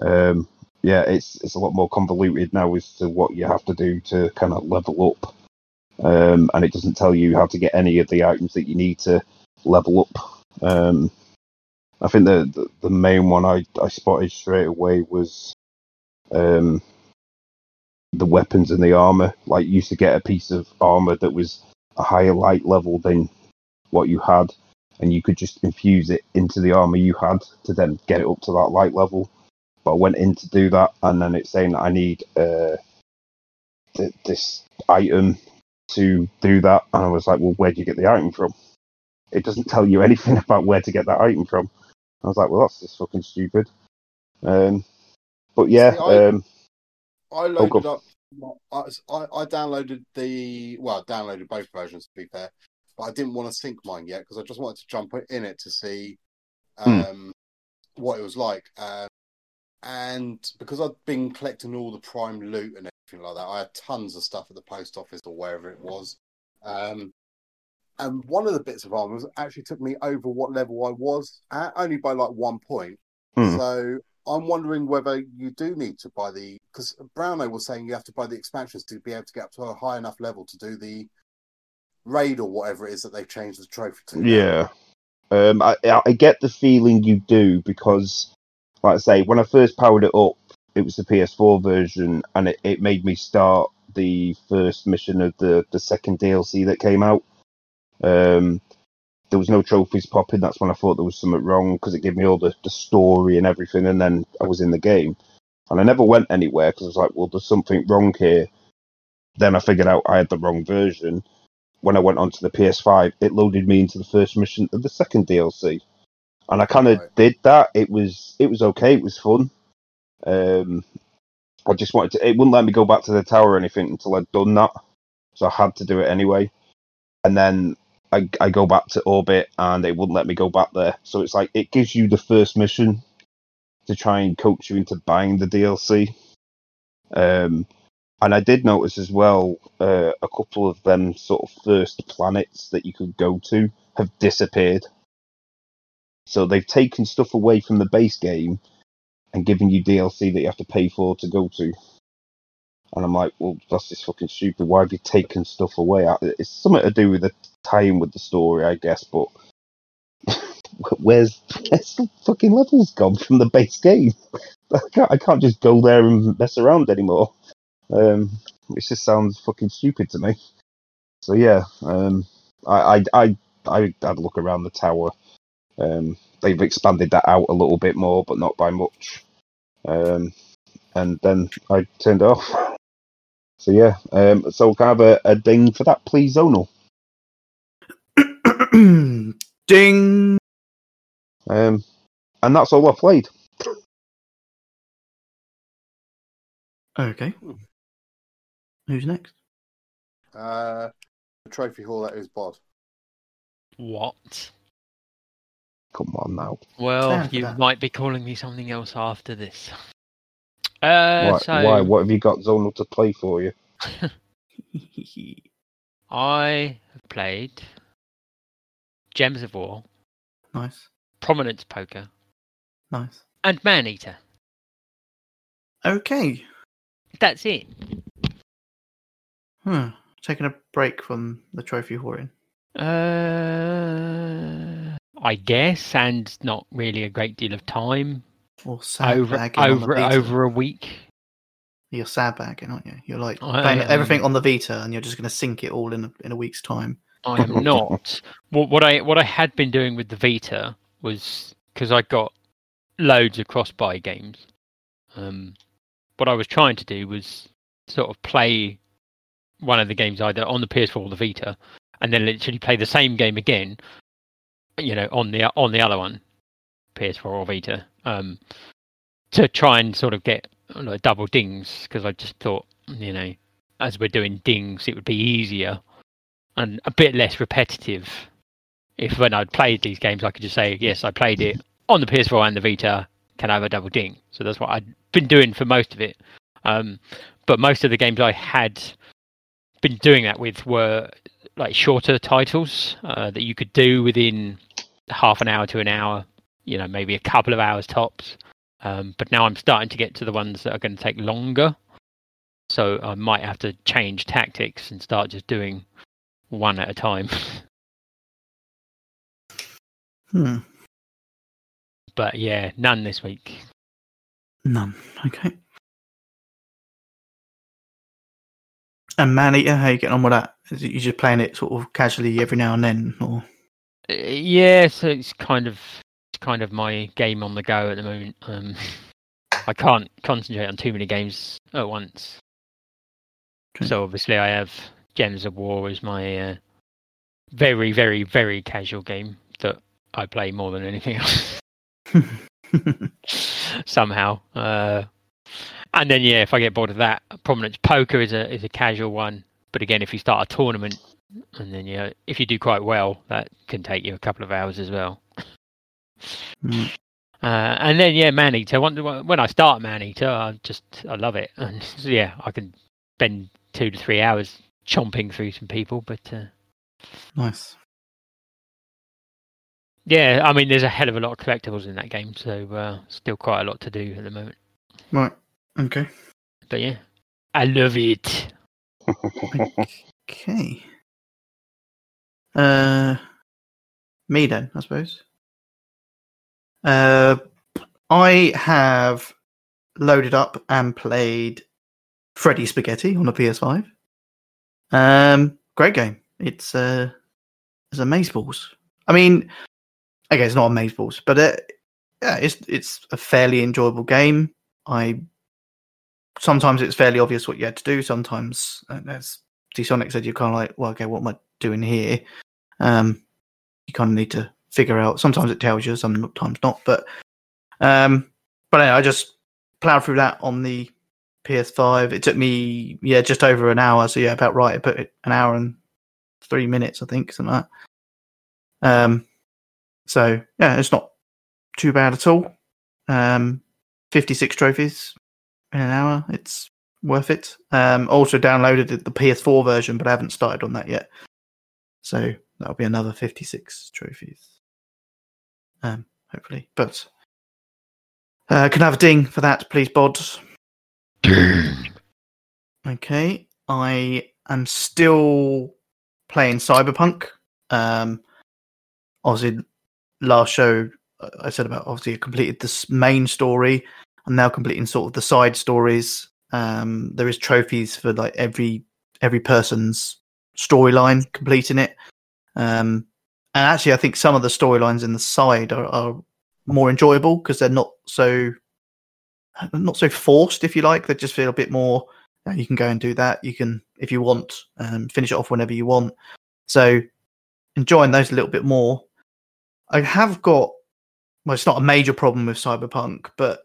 Um, yeah, it's it's a lot more convoluted now as to what you have to do to kind of level up, um, and it doesn't tell you how to get any of the items that you need to level up. Um, I think the, the the main one I I spotted straight away was um, the weapons and the armor. Like you used to get a piece of armor that was a higher light level than what you had, and you could just infuse it into the armor you had to then get it up to that light level. But I went in to do that, and then it's saying that I need uh, th- this item to do that, and I was like, "Well, where do you get the item from?" It doesn't tell you anything about where to get that item from. I was like, "Well, that's just fucking stupid." Um, but yeah, See, I- um, I go. loaded up. I, I downloaded the well, I downloaded both versions to be fair, but I didn't want to sync mine yet because I just wanted to jump in it to see Hmm. um, what it was like. Um, and because I'd been collecting all the prime loot and everything like that, I had tons of stuff at the post office or wherever it was. Um, and one of the bits of armor actually took me over what level I was at, only by like one point. Hmm. So I'm wondering whether you do need to buy the because Browno was saying you have to buy the expansions to be able to get up to a high enough level to do the raid or whatever it is that they've changed the trophy to. Yeah. Um, I, I get the feeling you do because, like I say, when I first powered it up, it was the PS4 version, and it, it made me start the first mission of the, the second DLC that came out. Um, there was no trophies popping. That's when I thought there was something wrong because it gave me all the, the story and everything, and then I was in the game. And I never went anywhere because I was like, well, there's something wrong here. Then I figured out I had the wrong version when I went onto the PS5, it loaded me into the first mission of the second DLC, and I kind of Right. did that. It was it was okay. It was fun. Um, I just wanted to. It wouldn't let me go back to the tower or anything until I'd done that, so I had to do it anyway. And then I I go back to orbit, and it wouldn't let me go back there. So it's like it gives you the first mission to try and coach you into buying the DLC. Um, and I did notice as well uh, a couple of them sort of first planets that you could go to have disappeared. So they've taken stuff away from the base game and given you DLC that you have to pay for to go to. And I'm like, well, that's just fucking stupid. Why have you taken stuff away? It's something to do with the tie-in with the story, I guess. But where's where's the fucking levels gone from the base game? I can't, I can't just go there and mess around anymore. Um, it just sounds fucking stupid to me. So yeah, um, I, I I I had a look around the tower. Um, they've expanded that out a little bit more, but not by much. Um, and then I turned it off. So yeah, um, so can I have a, a ding for that, please, Zonal? Ding. Um, and that's all I played. Okay. Who's next? Uh, the trophy hall that is bod. What? Come on now. Well, Stand you that. might be calling me something else after this. Uh, Why, so why? What have you got Zonal to play for you? I have played Gems of War, nice. Prominence Poker, Nice. and Maneater. Okay. That's it. Hmm. Taking a break from the trophy whoring. Uh, I guess, and not really a great deal of time Or over sandbagging on the over over a week. You're sandbagging, aren't you? You're like I playing everything on the Vita, and you're just going to sink it all in a, in a week's time. I am not. what, what I what I had been doing with the Vita was because I got loads of cross-buy games. Um, what I was trying to do was sort of play one of the games either on the PS4 or the Vita, and then literally play the same game again. You know, on the on the other one, PS4 or Vita, um, to try and sort of get like, double dings because I just thought, you know, as we're doing dings, it would be easier and a bit less repetitive. If when I'd played these games, I could just say, yes, I played it on the PS4 and the Vita. Can I have a double ding? So that's what I'd been doing for most of it. Um, but most of the games I had been doing that with were like shorter titles uh, that you could do within half an hour to an hour. You know, maybe a couple of hours tops. Um, but now I'm starting to get to the ones that are going to take longer. So I might have to change tactics and start just doing one at a time. Hmm. But yeah, none this week. None. Okay. And Maneater, how you getting on with that? Is you just playing it sort of casually every now and then, or Uh, yeah, so it's kind of it's kind of my game on the go at the moment. Um, I can't concentrate on too many games at once. Okay. So obviously, I have Gems of War as my uh, very, very, very casual game that I play more than anything else. somehow. Uh, and then yeah, if I get bored of that, Prominence Poker is a is a casual one. But again, if you start a tournament, and then yeah, if you do quite well, that can take you a couple of hours as well. Mm. Uh, and then yeah, Maneater. When, I start Maneater, I just I love it, and yeah, I can spend two to three hours chomping through some people. But uh, nice. yeah, I mean, there's a hell of a lot of collectibles in that game, so uh, still quite a lot to do at the moment. Right. Okay. But yeah, I love it. Okay. Uh, me then, I suppose. Uh, I have loaded up and played Freddy Spaghetti on the PS5. Um, great game. It's uh, it's amazeballs. I mean, okay, it's not amazeballs, but uh, yeah, it's it's a fairly enjoyable game. I sometimes it's fairly obvious what you had to do. Sometimes, uh, as Sonic said, you're kind of like, well, okay, what am I doing here? Um, you kind of need to figure out. Sometimes it tells you, sometimes not. But um, but anyway, I just plowed through that on the PS5. It took me yeah just over an hour. So yeah, about right. I put it an hour and three minutes, I think, something like that. Um, so yeah, it's not too bad at all. Um, 56 trophies in an hour. It's worth it. Um, also downloaded the PS4 version, but I haven't started on that yet. So that'll be another 56 trophies. Um, hopefully. But uh, can I have a ding for that, please, Bod? Okay, I am still playing Cyberpunk. Um, obviously, last show uh, I said about obviously I completed this main story. I'm now completing sort of the side stories. Um, there is trophies for like every every person's storyline completing it. Um, and actually, I think some of the storylines in the side are, are more enjoyable because they're not so not so forced, if you like. They just feel a bit more. You, know, you can go and do that. You can, if you want, um, finish it off whenever you want. So enjoying those a little bit more. I have got. Well, it's not a major problem with Cyberpunk, but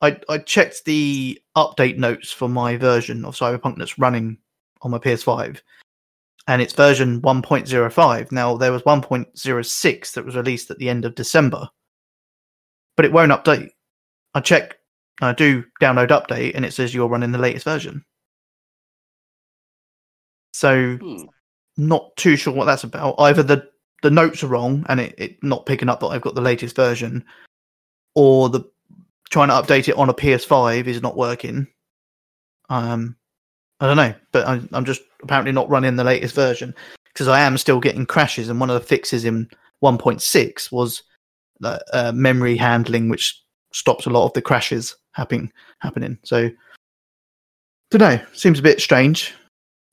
I I checked the update notes for my version of Cyberpunk that's running on my PS5, and it's version 1.05. Now there was 1.06 that was released at the end of December, but it won't update. I check, I do download update, and it says you're running the latest version. So, Hmm. not too sure what that's about. Either the the notes are wrong and it, it not picking up that I've got the latest version, or the trying to update it on a PS5 is not working. Um, I don't know, but I, I'm just apparently not running the latest version because I am still getting crashes. And one of the fixes in 1.6 was uh, memory handling, which stops a lot of the crashes happening. Happening. So, don't know. Seems a bit strange.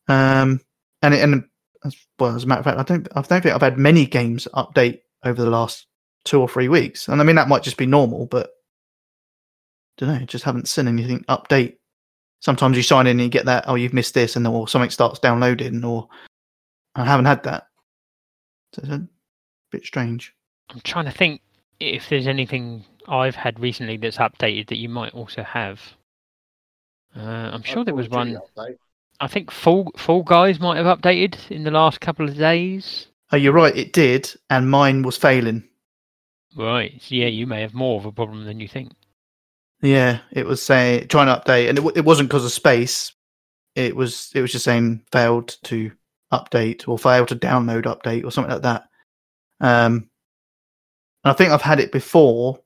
Um, and it, and as well, as a matter of fact, I don't I don't think I've had many games update over the last two or three weeks. And I mean that might just be normal, but don't know. Just haven't seen anything update. Sometimes you sign in and you get that, oh, you've missed this, and then or something starts downloading, or I haven't had that. So it's a bit strange. I'm trying to think if there's anything I've had recently that's updated that you might also have. Uh, I'm sure there was one. update. I think Fall Fall Guys might have updated in the last couple of days. Oh, you're right, it did, and mine was failing. Right. So yeah, you may have more of a problem than you think. Yeah, it was saying trying to update, and it, it wasn't because of space. It was it was just saying failed to update or failed to download update or something like that. Um, and I think I've had it before,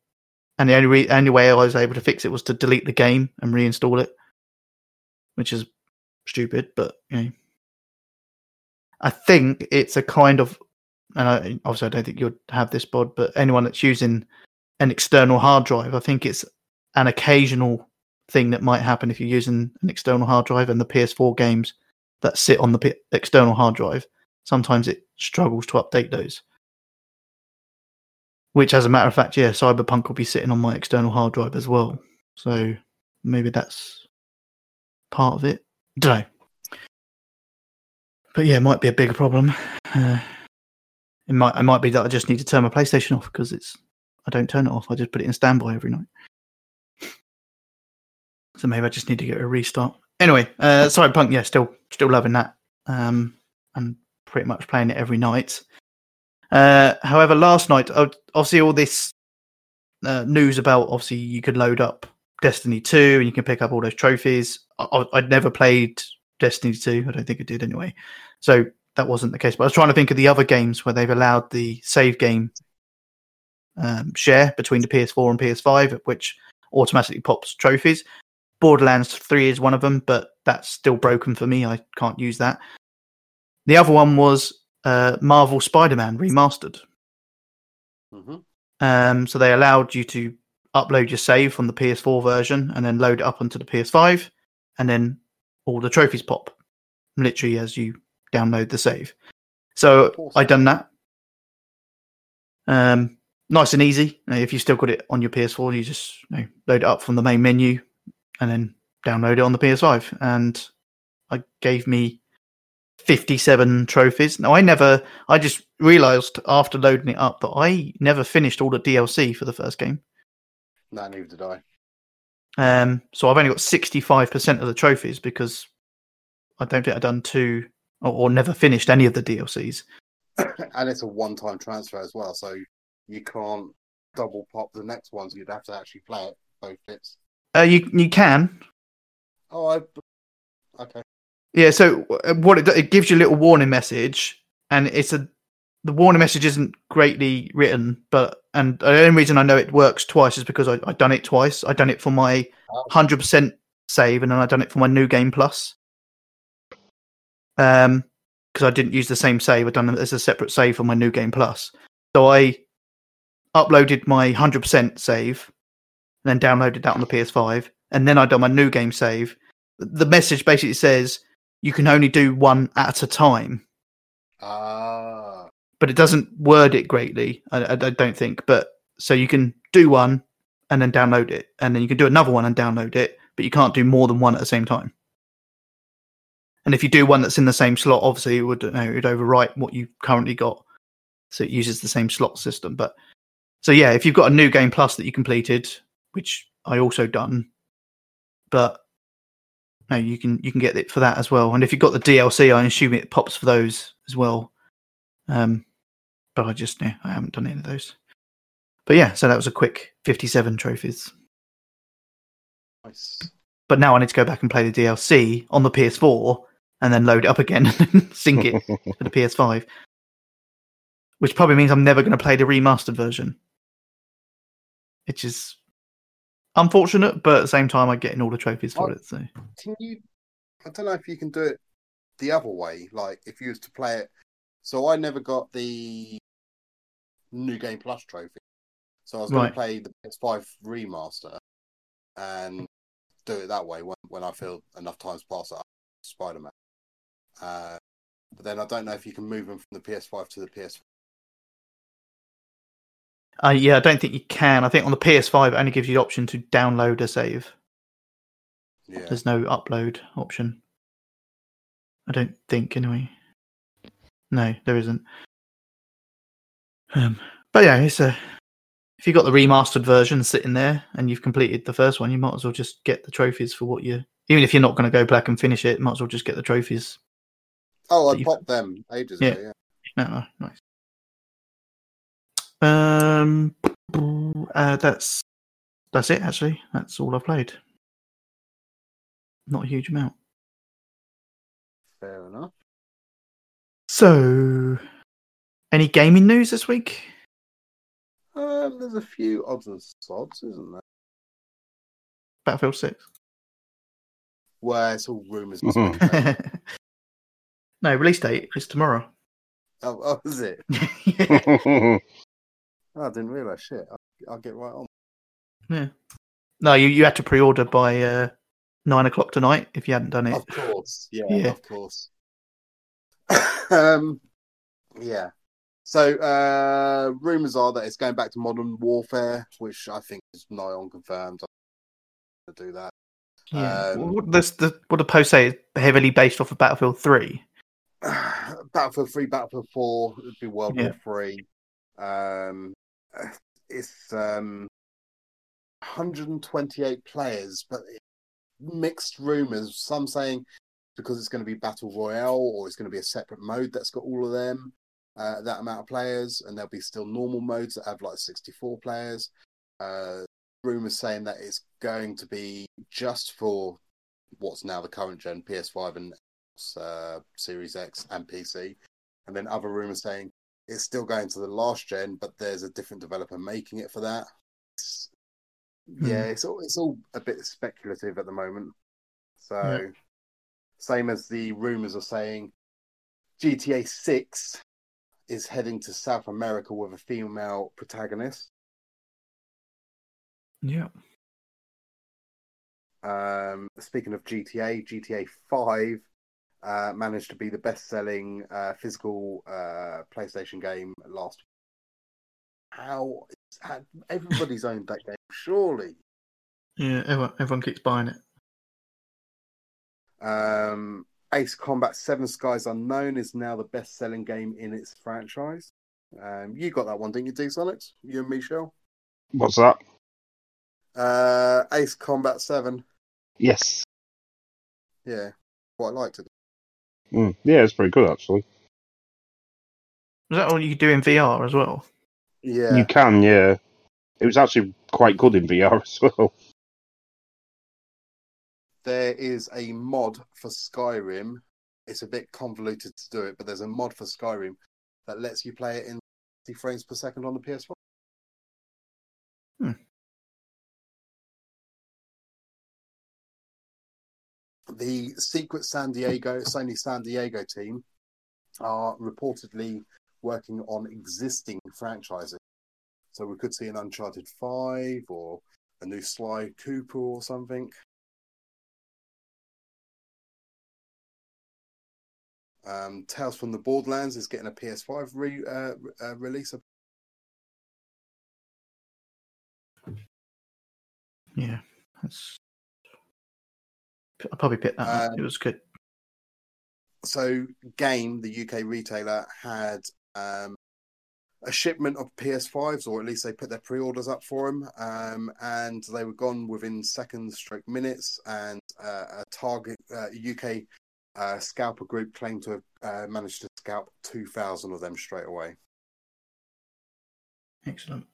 and the only re- only way I was able to fix it was to delete the game and reinstall it, which is stupid, but you know. I think it's a kind of, and I, obviously I don't think you'd have this bod, but anyone that's using an external hard drive, I think it's an occasional thing that might happen if you're using an external hard drive and the PS4 games that sit on the P- external hard drive. Sometimes it struggles to update those. Which, as a matter of fact, yeah, Cyberpunk will be sitting on my external hard drive as well. So maybe that's part of it. Don't know. But yeah, it might be a bigger problem. Uh, it might. It might be that I just need to turn my PlayStation off because it's. I don't turn it off. I just put it in standby every night. So maybe I just need to get a restart. Anyway, uh, Cyberpunk, yeah, still still loving that. Um, and pretty much playing it every night. Uh, however, last night, uh, obviously, all this uh, news about obviously you could load up Destiny 2 and you can pick up all those trophies. I, I'd never played Destiny 2. I don't think I did anyway. So that wasn't the case. But I was trying to think of the other games where they've allowed the save game um, share between the PS4 and PS5, which automatically pops trophies. Borderlands 3 is one of them, but that's still broken for me. I can't use that. The other one was uh, Marvel Spider Man Remastered. Mhm. Um, so they allowed you to upload your save from the PS4 version and then load it up onto the PS5, and then all the trophies pop literally as you download the save. So Awesome. I done that. Um, nice and easy. If you still got it on your PS4, you just you know, load it up from the main menu and then download it on the PS5. And I gave me 57 trophies. Now I never, I just realized after loading it up that I never finished all the DLC for the first game. No, neither did I. Um, so I've only got 65% of the trophies because I don't think I've done two or, or never finished any of the DLCs. and it's a one-time transfer as well, so you can't double pop the next ones. You'd have to actually play it both bits. Uh, you you can, Oh, I. Okay. yeah. So uh, what it it gives you a little warning message, and it's a the warning message isn't greatly written, but and the only reason I know it works twice is because I I done it twice. I done it for my Oh. hundred percent save, and then I done it for my new game plus. um because I didn't use the same save. I'd done it as a separate save for my new game plus. So I uploaded my hundred percent save, and then downloaded that on the PS5, and then I done my new game save. The message basically says you can only do one at a time, Ah, but it doesn't word it greatly. I, I, don't think. But so you can do one and then download it, and then you can do another one and download it, but you can't do more than one at the same time. And if you do one that's in the same slot, obviously it would you know, it would overwrite what you've currently got, so it uses the same slot system. But so yeah, if you've got a new game plus that you completed, which I also done, but no, you can you can get it for that as well. And if you've got the DLC, I assume it pops for those as well. Um, but I just yeah, I haven't done any of those. But yeah, so that was a quick fifty-seven trophies. nice. But now I need to go back and play the DLC on the PS4 and then load it up again and sync it for the PS5. Which probably means I'm never going to play the remastered version. Which is unfortunate, but at the same time, I'm getting all the trophies for Oh. it. So Can you? I don't know if you can do it the other way. Like if you was to play it. So I never got the new game plus trophy. So I was going Right. to play the PS5 remaster and do it that way when when I feel enough time's passed up Spider Man. Uh, but then I don't know if you can move them from the PS5 to the PS. Uh, yeah, I don't think you can. I think on the PS5 it only gives you the option to download a save. Yeah. There's no upload option. I don't think anyway. No, there isn't. Um, but yeah, it's a. If you've got the remastered version sitting there and you've completed the first one, you might as well just get the trophies for what you. Even if you're not going to go back and finish it, might as well just get the trophies. Oh, I popped them ages Yeah. ago. Yeah. No, no, nice. Um, uh, that's that's it. Actually, that's all I've played. Not a huge amount. Fair enough. So, any gaming news this week? Um, there's a few odds and sods, isn't there? Battlefield Six. Where it's all rumours. and Mhm. no, release date is tomorrow. oh, oh, is it? Oh, I didn't realise. Shit, I'll, I'll get right on. Yeah. No, you, you had to pre-order by uh, nine o'clock tonight if you hadn't done it. Of course, yeah, Yeah. of course. um, yeah. So, uh, rumors are that it's going back to Modern Warfare, which I think is nigh on confirmed. To do that, Yeah. Um, what, does the, what the post say is heavily based off of Battlefield Three. Battlefield Three, Battlefield Four would be World Yeah. War Three. Um, it's um, 128 players, but mixed rumors. Some saying because it's going to be battle royale or it's going to be a separate mode that's got all of them, uh, that amount of players, and there'll be still normal modes that have like 64 players. Uh, rumors saying that it's going to be just for what's now the current gen PS5 and uh, Series X and PC, and then other rumors saying it's still going to the last gen, but there's a different developer making it for that. It's- yeah, it's all it's all a bit speculative at the moment. So, Yeah. same as the rumors are saying, GTA Six is heading to South America with a female protagonist. Yeah. Um, speaking of GTA, GTA 5 uh, managed to be the best selling uh, physical uh, PlayStation game last How? how- Everybody's owned that game, surely. Yeah. Everyone, everyone keeps buying it. Um, Ace Combat 7 Skies Unknown is now the best selling game in its franchise. Um, you got that one, didn't you, D Sonic? You and Michelle? What's that? Uh, Ace Combat 7. Yes. Yeah, quite liked it. Mm. Yeah, it's pretty good actually. Is that all you do in VR as well? Yeah. You can, yeah. It was actually quite good in VR as well. there is a mod for Skyrim. It's a bit convoluted to do it, but there's a mod for Skyrim that lets you play it in 60 frames per second on the PS4. The secret San Diego, Sony San Diego team are reportedly working on existing franchises. So we could see an Uncharted 5 or a new Sly Cooper or something. Um, Tales from the Borderlands is getting a PS5 re, uh, uh, release. Yeah, that's. I'll probably pick that up. Um, It was good. So, Game, the UK retailer, had um, a shipment of PS5s, or at least they put their pre-orders up for them, um, and they were gone within seconds, stroke minutes. And uh, a Target uh, UK uh, scalper group claimed to have uh, managed to scalp two thousand of them straight away. Excellent.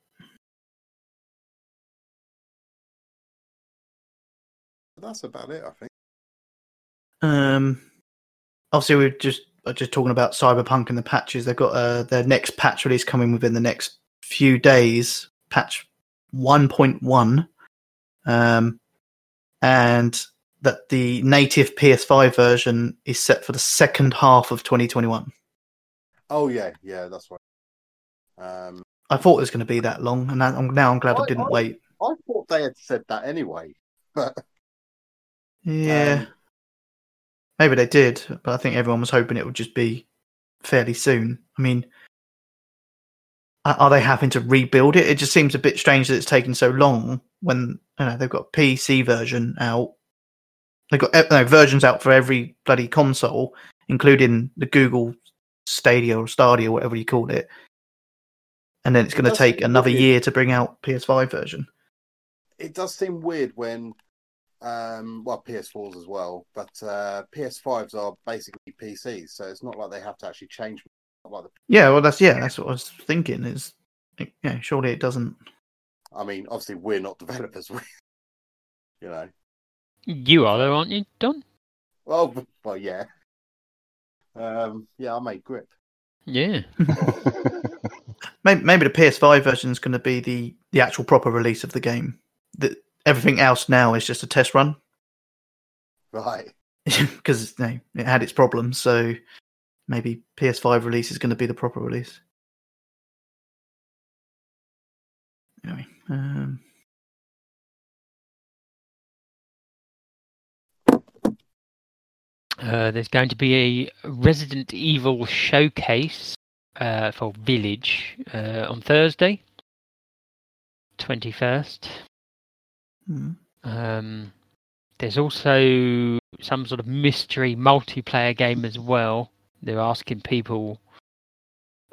That's about it, I think. Um, obviously, we're just uh, just talking about Cyberpunk and the patches. They've got uh, their next patch release coming within the next few days. Patch one point one, um, and that the native PS5 version is set for the second half of 2021. Oh yeah, yeah, that's right. Um, I thought it was going to be that long, and now I'm, now I'm glad I I- didn't I- wait. I thought they had said that anyway. But Yeah, um, maybe they did, but I think everyone was hoping it would just be fairly soon. I mean, are they having to rebuild it? It just seems a bit strange that it's taken so long when you know they've got a PC version out. They've got eh, no, versions out for every bloody console, including the Google Stadia or Stadia, whatever you call it. And then it's It going to take another weird. year to bring out PS5 version. it does seem weird when um well ps4s as well but uh ps5s are basically pcs so it's not like they have to actually change like the, Yeah, well, that's yeah, that's what I was thinking. Is yeah, surely it doesn't. i mean obviously we're not developers we you know You are, though, aren't you, Don? well well yeah um yeah i made grip Yeah. Maybe, maybe the PS5 version is going to be the the actual proper release of the game. The, everything else now is just a test run right because you know, it had its problems. So maybe PS5 release is going to be the proper release. Anyway, um, Uh, there's going to be a Resident Evil showcase uh, for Village uh, on Thursday, 21st. Hmm. Um, there's also some sort of mystery multiplayer game as well. They're asking people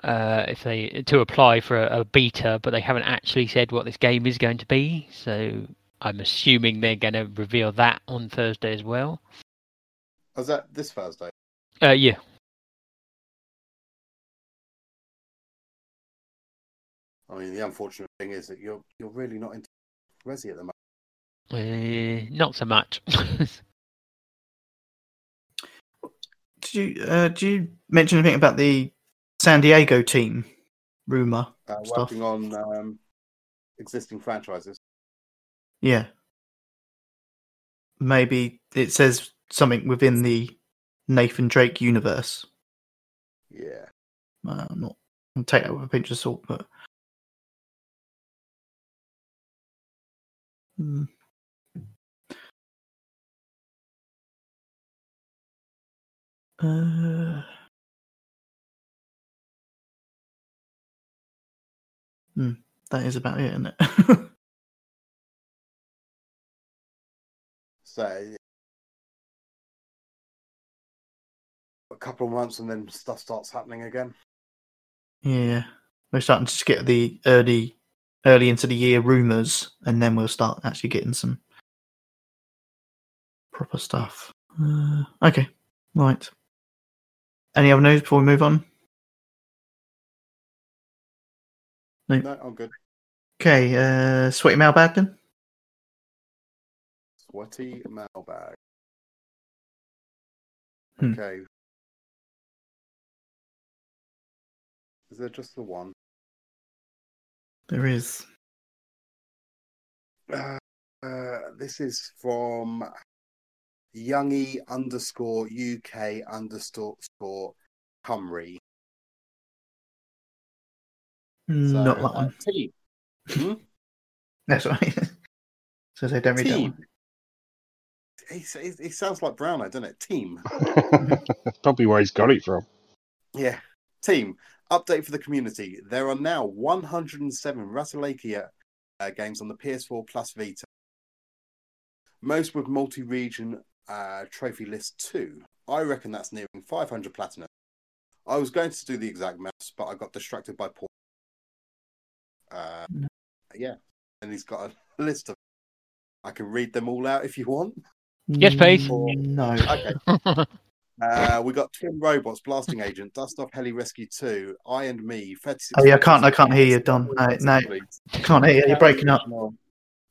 uh, if they to apply for a, a beta, but they haven't actually said what this game is going to be. So I'm assuming they're going to reveal that on Thursday as well. was that this thursday Uh, yeah, i mean the unfortunate thing is that you're you're really not into resi at the moment uh, not so much. did you uh, did you mention anything about the San Diego team rumor? uh, Stuff. working on um existing franchises Yeah, maybe it says something within the Nathan Drake universe. yeah Uh, I'm not. I'll take that with a pinch of salt, but. Hmm. Uh, hmm, that is about it, isn't it? So a couple of months and then stuff starts happening again. yeah, we're starting to just get the early, early into the year rumors, and then we'll start actually getting some proper stuff. Uh, okay, right. Any other news before we move on? No, I'm good. Okay, uh, sweaty mailbag then. Sweaty mailbag. Hmm. Okay. Is there just the one? There is. Uh, uh, this is from Youngie underscore UK underscore Cymru. So, Not that uh, one. team. That's right. so they don't read that Team. one. He, he, he sounds like Browno, doesn't it? Team. That's probably where he's got it from. Yeah. Team. Update for the community. There are now 107 Ratalaika uh, games on the PS4 Plus Vita. Most with multi region uh, trophy list 2. I reckon that's nearing 500 platinum. I was going to do the exact maths, but I got distracted by Paul. Uh, No. yeah. And he's got a list of. I can read them all out if you want. Yes, please. No. Okay. Uh, we got Twin Robots, Blasting Agent, Dust Off Heli Rescue 2, I and Me, 36 Oh, yeah, I can't- I can't hear you, Don. No, no. Can't hear you. You're breaking up.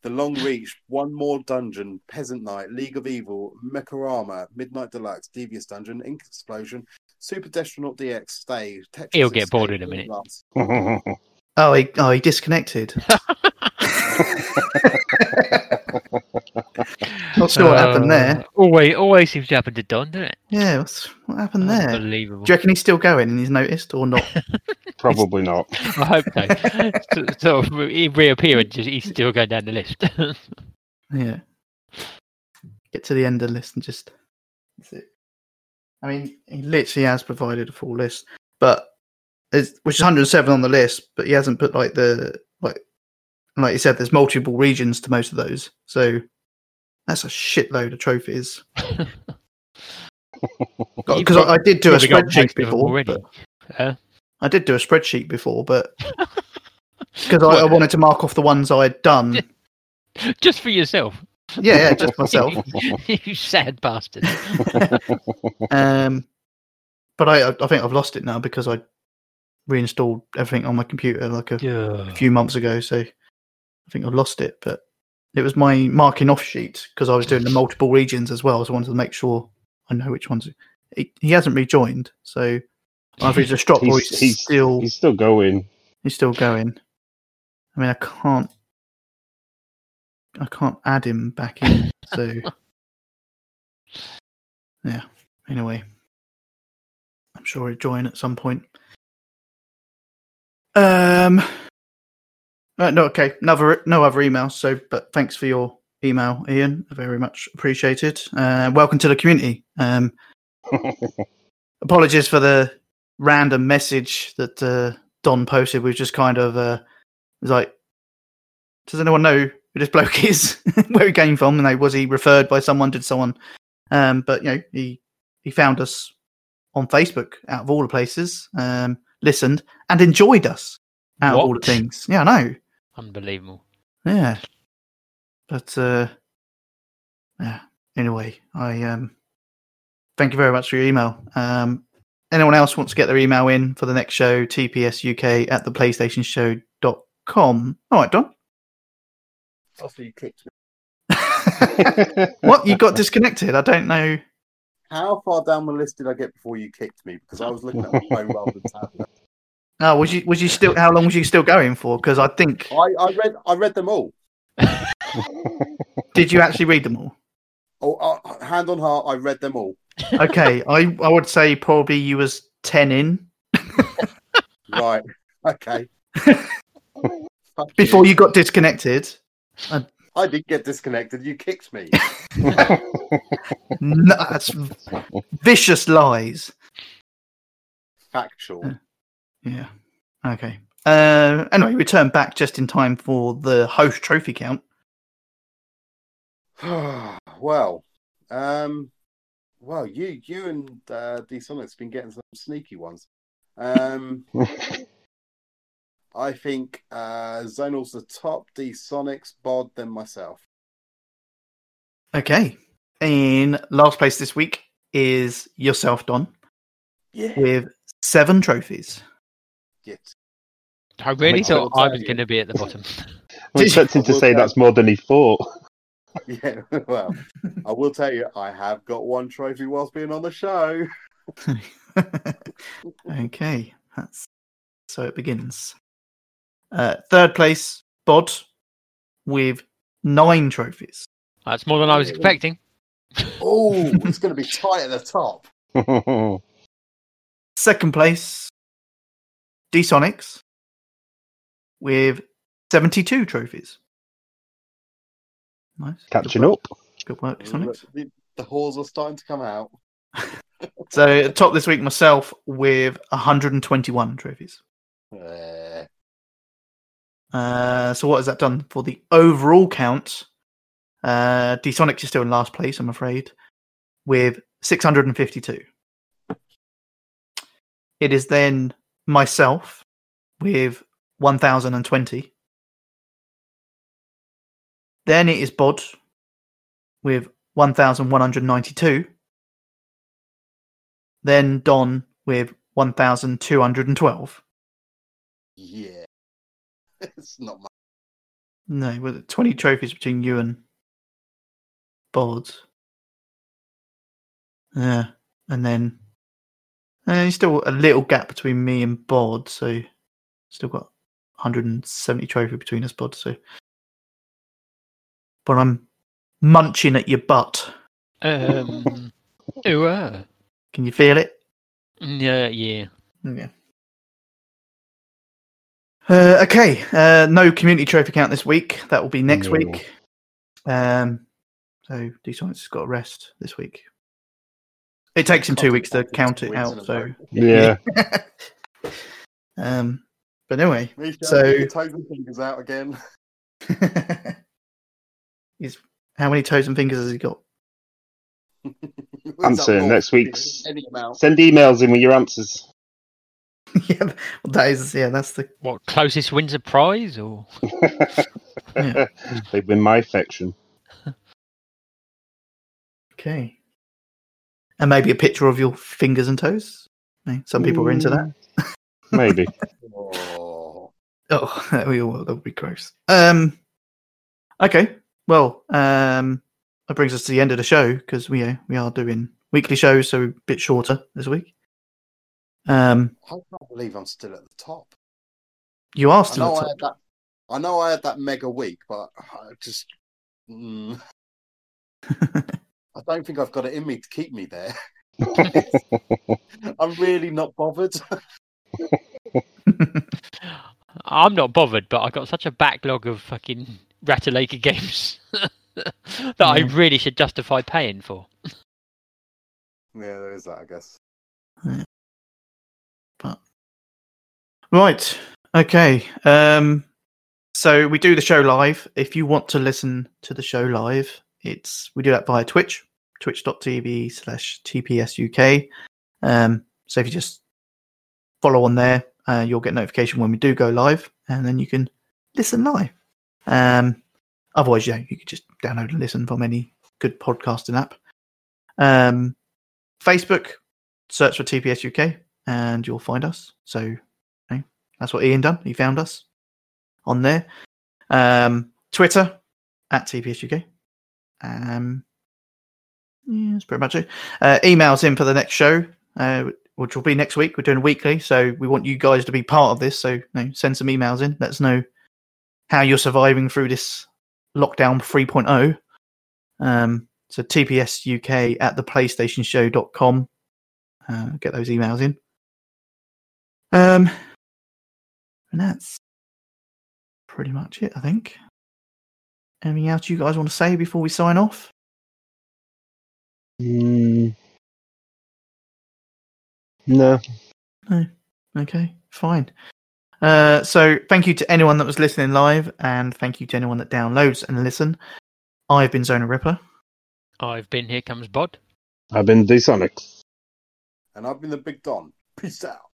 The Long Reach, One More Dungeon, Peasant Knight, League of Evil, Mekorama, Midnight Deluxe, Devious Dungeon, Ink Explosion, Super Destronaut DX, Stay, Tetris He'll get Escape, bored in a minute. Plus. Oh, he, oh, he disconnected. Not sure what happened there. Uh, Always, always seems to happen to Don, doesn't it? Yeah, what's, what happened there? Unbelievable. Do you reckon he's still going and he's noticed or not? Probably not. I hope so. so, sort of he reappear and just, he's still going down the list. yeah. Get to the end of the list and just. That's it. I mean, he literally has provided a full list, but there's, which is 107 on the list, but he hasn't put like the like like you said. There's multiple regions to most of those, so that's a shitload of trophies. Because I, I did do a Probably got most spreadsheet before. but- Uh, I did do a spreadsheet before, but because I, I wanted to mark off the ones I'd done. just for yourself. Yeah, yeah, just myself. you sad bastard. Um, but I, I think I've lost it now because I reinstalled everything on my computer like a, a few months ago. So I think I've lost it. But it was my marking off sheet because I was doing the multiple regions as well. So I wanted to make sure I know which ones. He, he hasn't rejoined, so either he's just dropped or He's- he's, he's- still He's still going. he's still going. I mean, I can't. I can't add him back in. So, yeah. Anyway, I'm sure he'll join at some point. Um. Uh, no, okay. Another, no other emails. So, but thanks for your email, Ian. Very much appreciated. Uh, welcome to the community. Um, apologies for the random message that uh, Don posted. We just kind of uh, was like, does anyone know who this bloke is? Where he came from? And was he referred by someone? Did someone? Um, but you know, he he found us on Facebook out of all the places, um, listened and enjoyed us out of all the things. Yeah, I know. Unbelievable. Yeah. But uh yeah. Anyway, I um thank you very much for your email. Um anyone else wants to get their email in for the next show, tpsuk at the playstationshow.com. All right, Don. After you kicked me. what? You got disconnected? I don't know. How far down the list did I get before you kicked me? Because I was looking at my phone rather than tablet. Oh, was you was you still how long was you still going for? Because I think I, I read I read them all. did you actually read them all? Oh, uh, hand on heart, I read them all. Okay. I I would say probably you was ten in Right. Okay. Before you got disconnected. I did get disconnected. You kicked me. No, that's vicious lies. Factual. Yeah. Okay. Uh, anyway, we turn back just in time for the host trophy count. well, um, well, you you and uh, D Sonic's been getting some sneaky ones. Um, I think uh, Zonal's the top, D Sonics, Bod, then myself. Okay. In last place this week is yourself, Don, Yeah. with seven trophies. Get. I really thought. I was going to be at the bottom. I'm expecting to say that's more than he thought. Yeah. Well, I will tell you, I have got one trophy whilst being on the show. okay. That's so it begins. Uh, third place, Bod, with nine trophies. That's more than I was expecting. Oh, it's going to be tight at the top. Second place, D-Sonics with 72 trophies. Nice. Catching Good up. Good work, D-Sonics. The, the halls are starting to come out. So top this week myself with 121 trophies. Uh, so what has that done for the overall count? Uh, D-Sonics is still in last place, I'm afraid, with 652. It is then myself with 1020. Then it is Bod with 1192. Then Don with 1212. yeah. It's not much. No, with 20 trophies between you and Bod. Yeah, and then and there's still a little gap between me and Bod, so still got 170 trophy between us, Bod. So, but I'm munching at your butt. Um, ooh, uh, Can you feel it? yeah, yeah. Yeah. Uh, okay, uh, no community trophy count this week. That will be next No. week. Um, so D-Sonics has got a rest this week. It takes him two weeks to count it out. So Yeah. um, but anyway, Me So- your toes and fingers out again. he's how many toes and fingers has he got? Answer next more? week's. Send emails in with your answers. yeah, well, that is yeah. That's the What closest wins a prize, or Yeah. they win my affection. okay. And maybe a picture of your fingers and toes. Some people are into that. Maybe. Oh. Oh, that would be- that would be gross. Um, okay. Well, um, that brings us to the end of the show because we uh, we are doing weekly shows, so a bit shorter this week. Um, I can't believe I'm still at the top. you are I still know at I had top. that. I know I had that mega week, but I just. Mm, I don't think I've got it in me to keep me there. I'm really not bothered. I'm not bothered. But I've got such a backlog of fucking Ratalaika games that I really should justify paying for. yeah, there is that, I guess. But right, okay. Um, so we do the show live. If you want to listen to the show live, it's we do that via Twitch, twitch.tv slash tpsuk. Um, so if you just follow on there, uh, you'll get notification when we do go live, and then you can listen live. Um, otherwise, yeah, you could just download and listen from any good podcasting app. Um, Facebook, search for TPS UK and you'll find us. So okay, that's what Ian done. He found us on there. Um, Twitter at TPS UK. Um, yeah, that's pretty much it. Uh, emails in for the next show, uh, which will be next week. We're doing weekly, so we want you guys to be part of this. So you know, send some emails in. Let us know how you're surviving through this lockdown 3.0. Um, so TPS UK at the PlayStationShow.com. Uh, get those emails in. Um, and that's pretty much it, I think. Anything else you guys want to say before we sign off? Mm. No. Okay, fine. Uh, so thank you to anyone that was listening live, and thank you to anyone that downloads and listen. I've been Zonal Ripper. I've been here comes Bod. I've been D-Sonics. And I've been the Big Don. Peace out.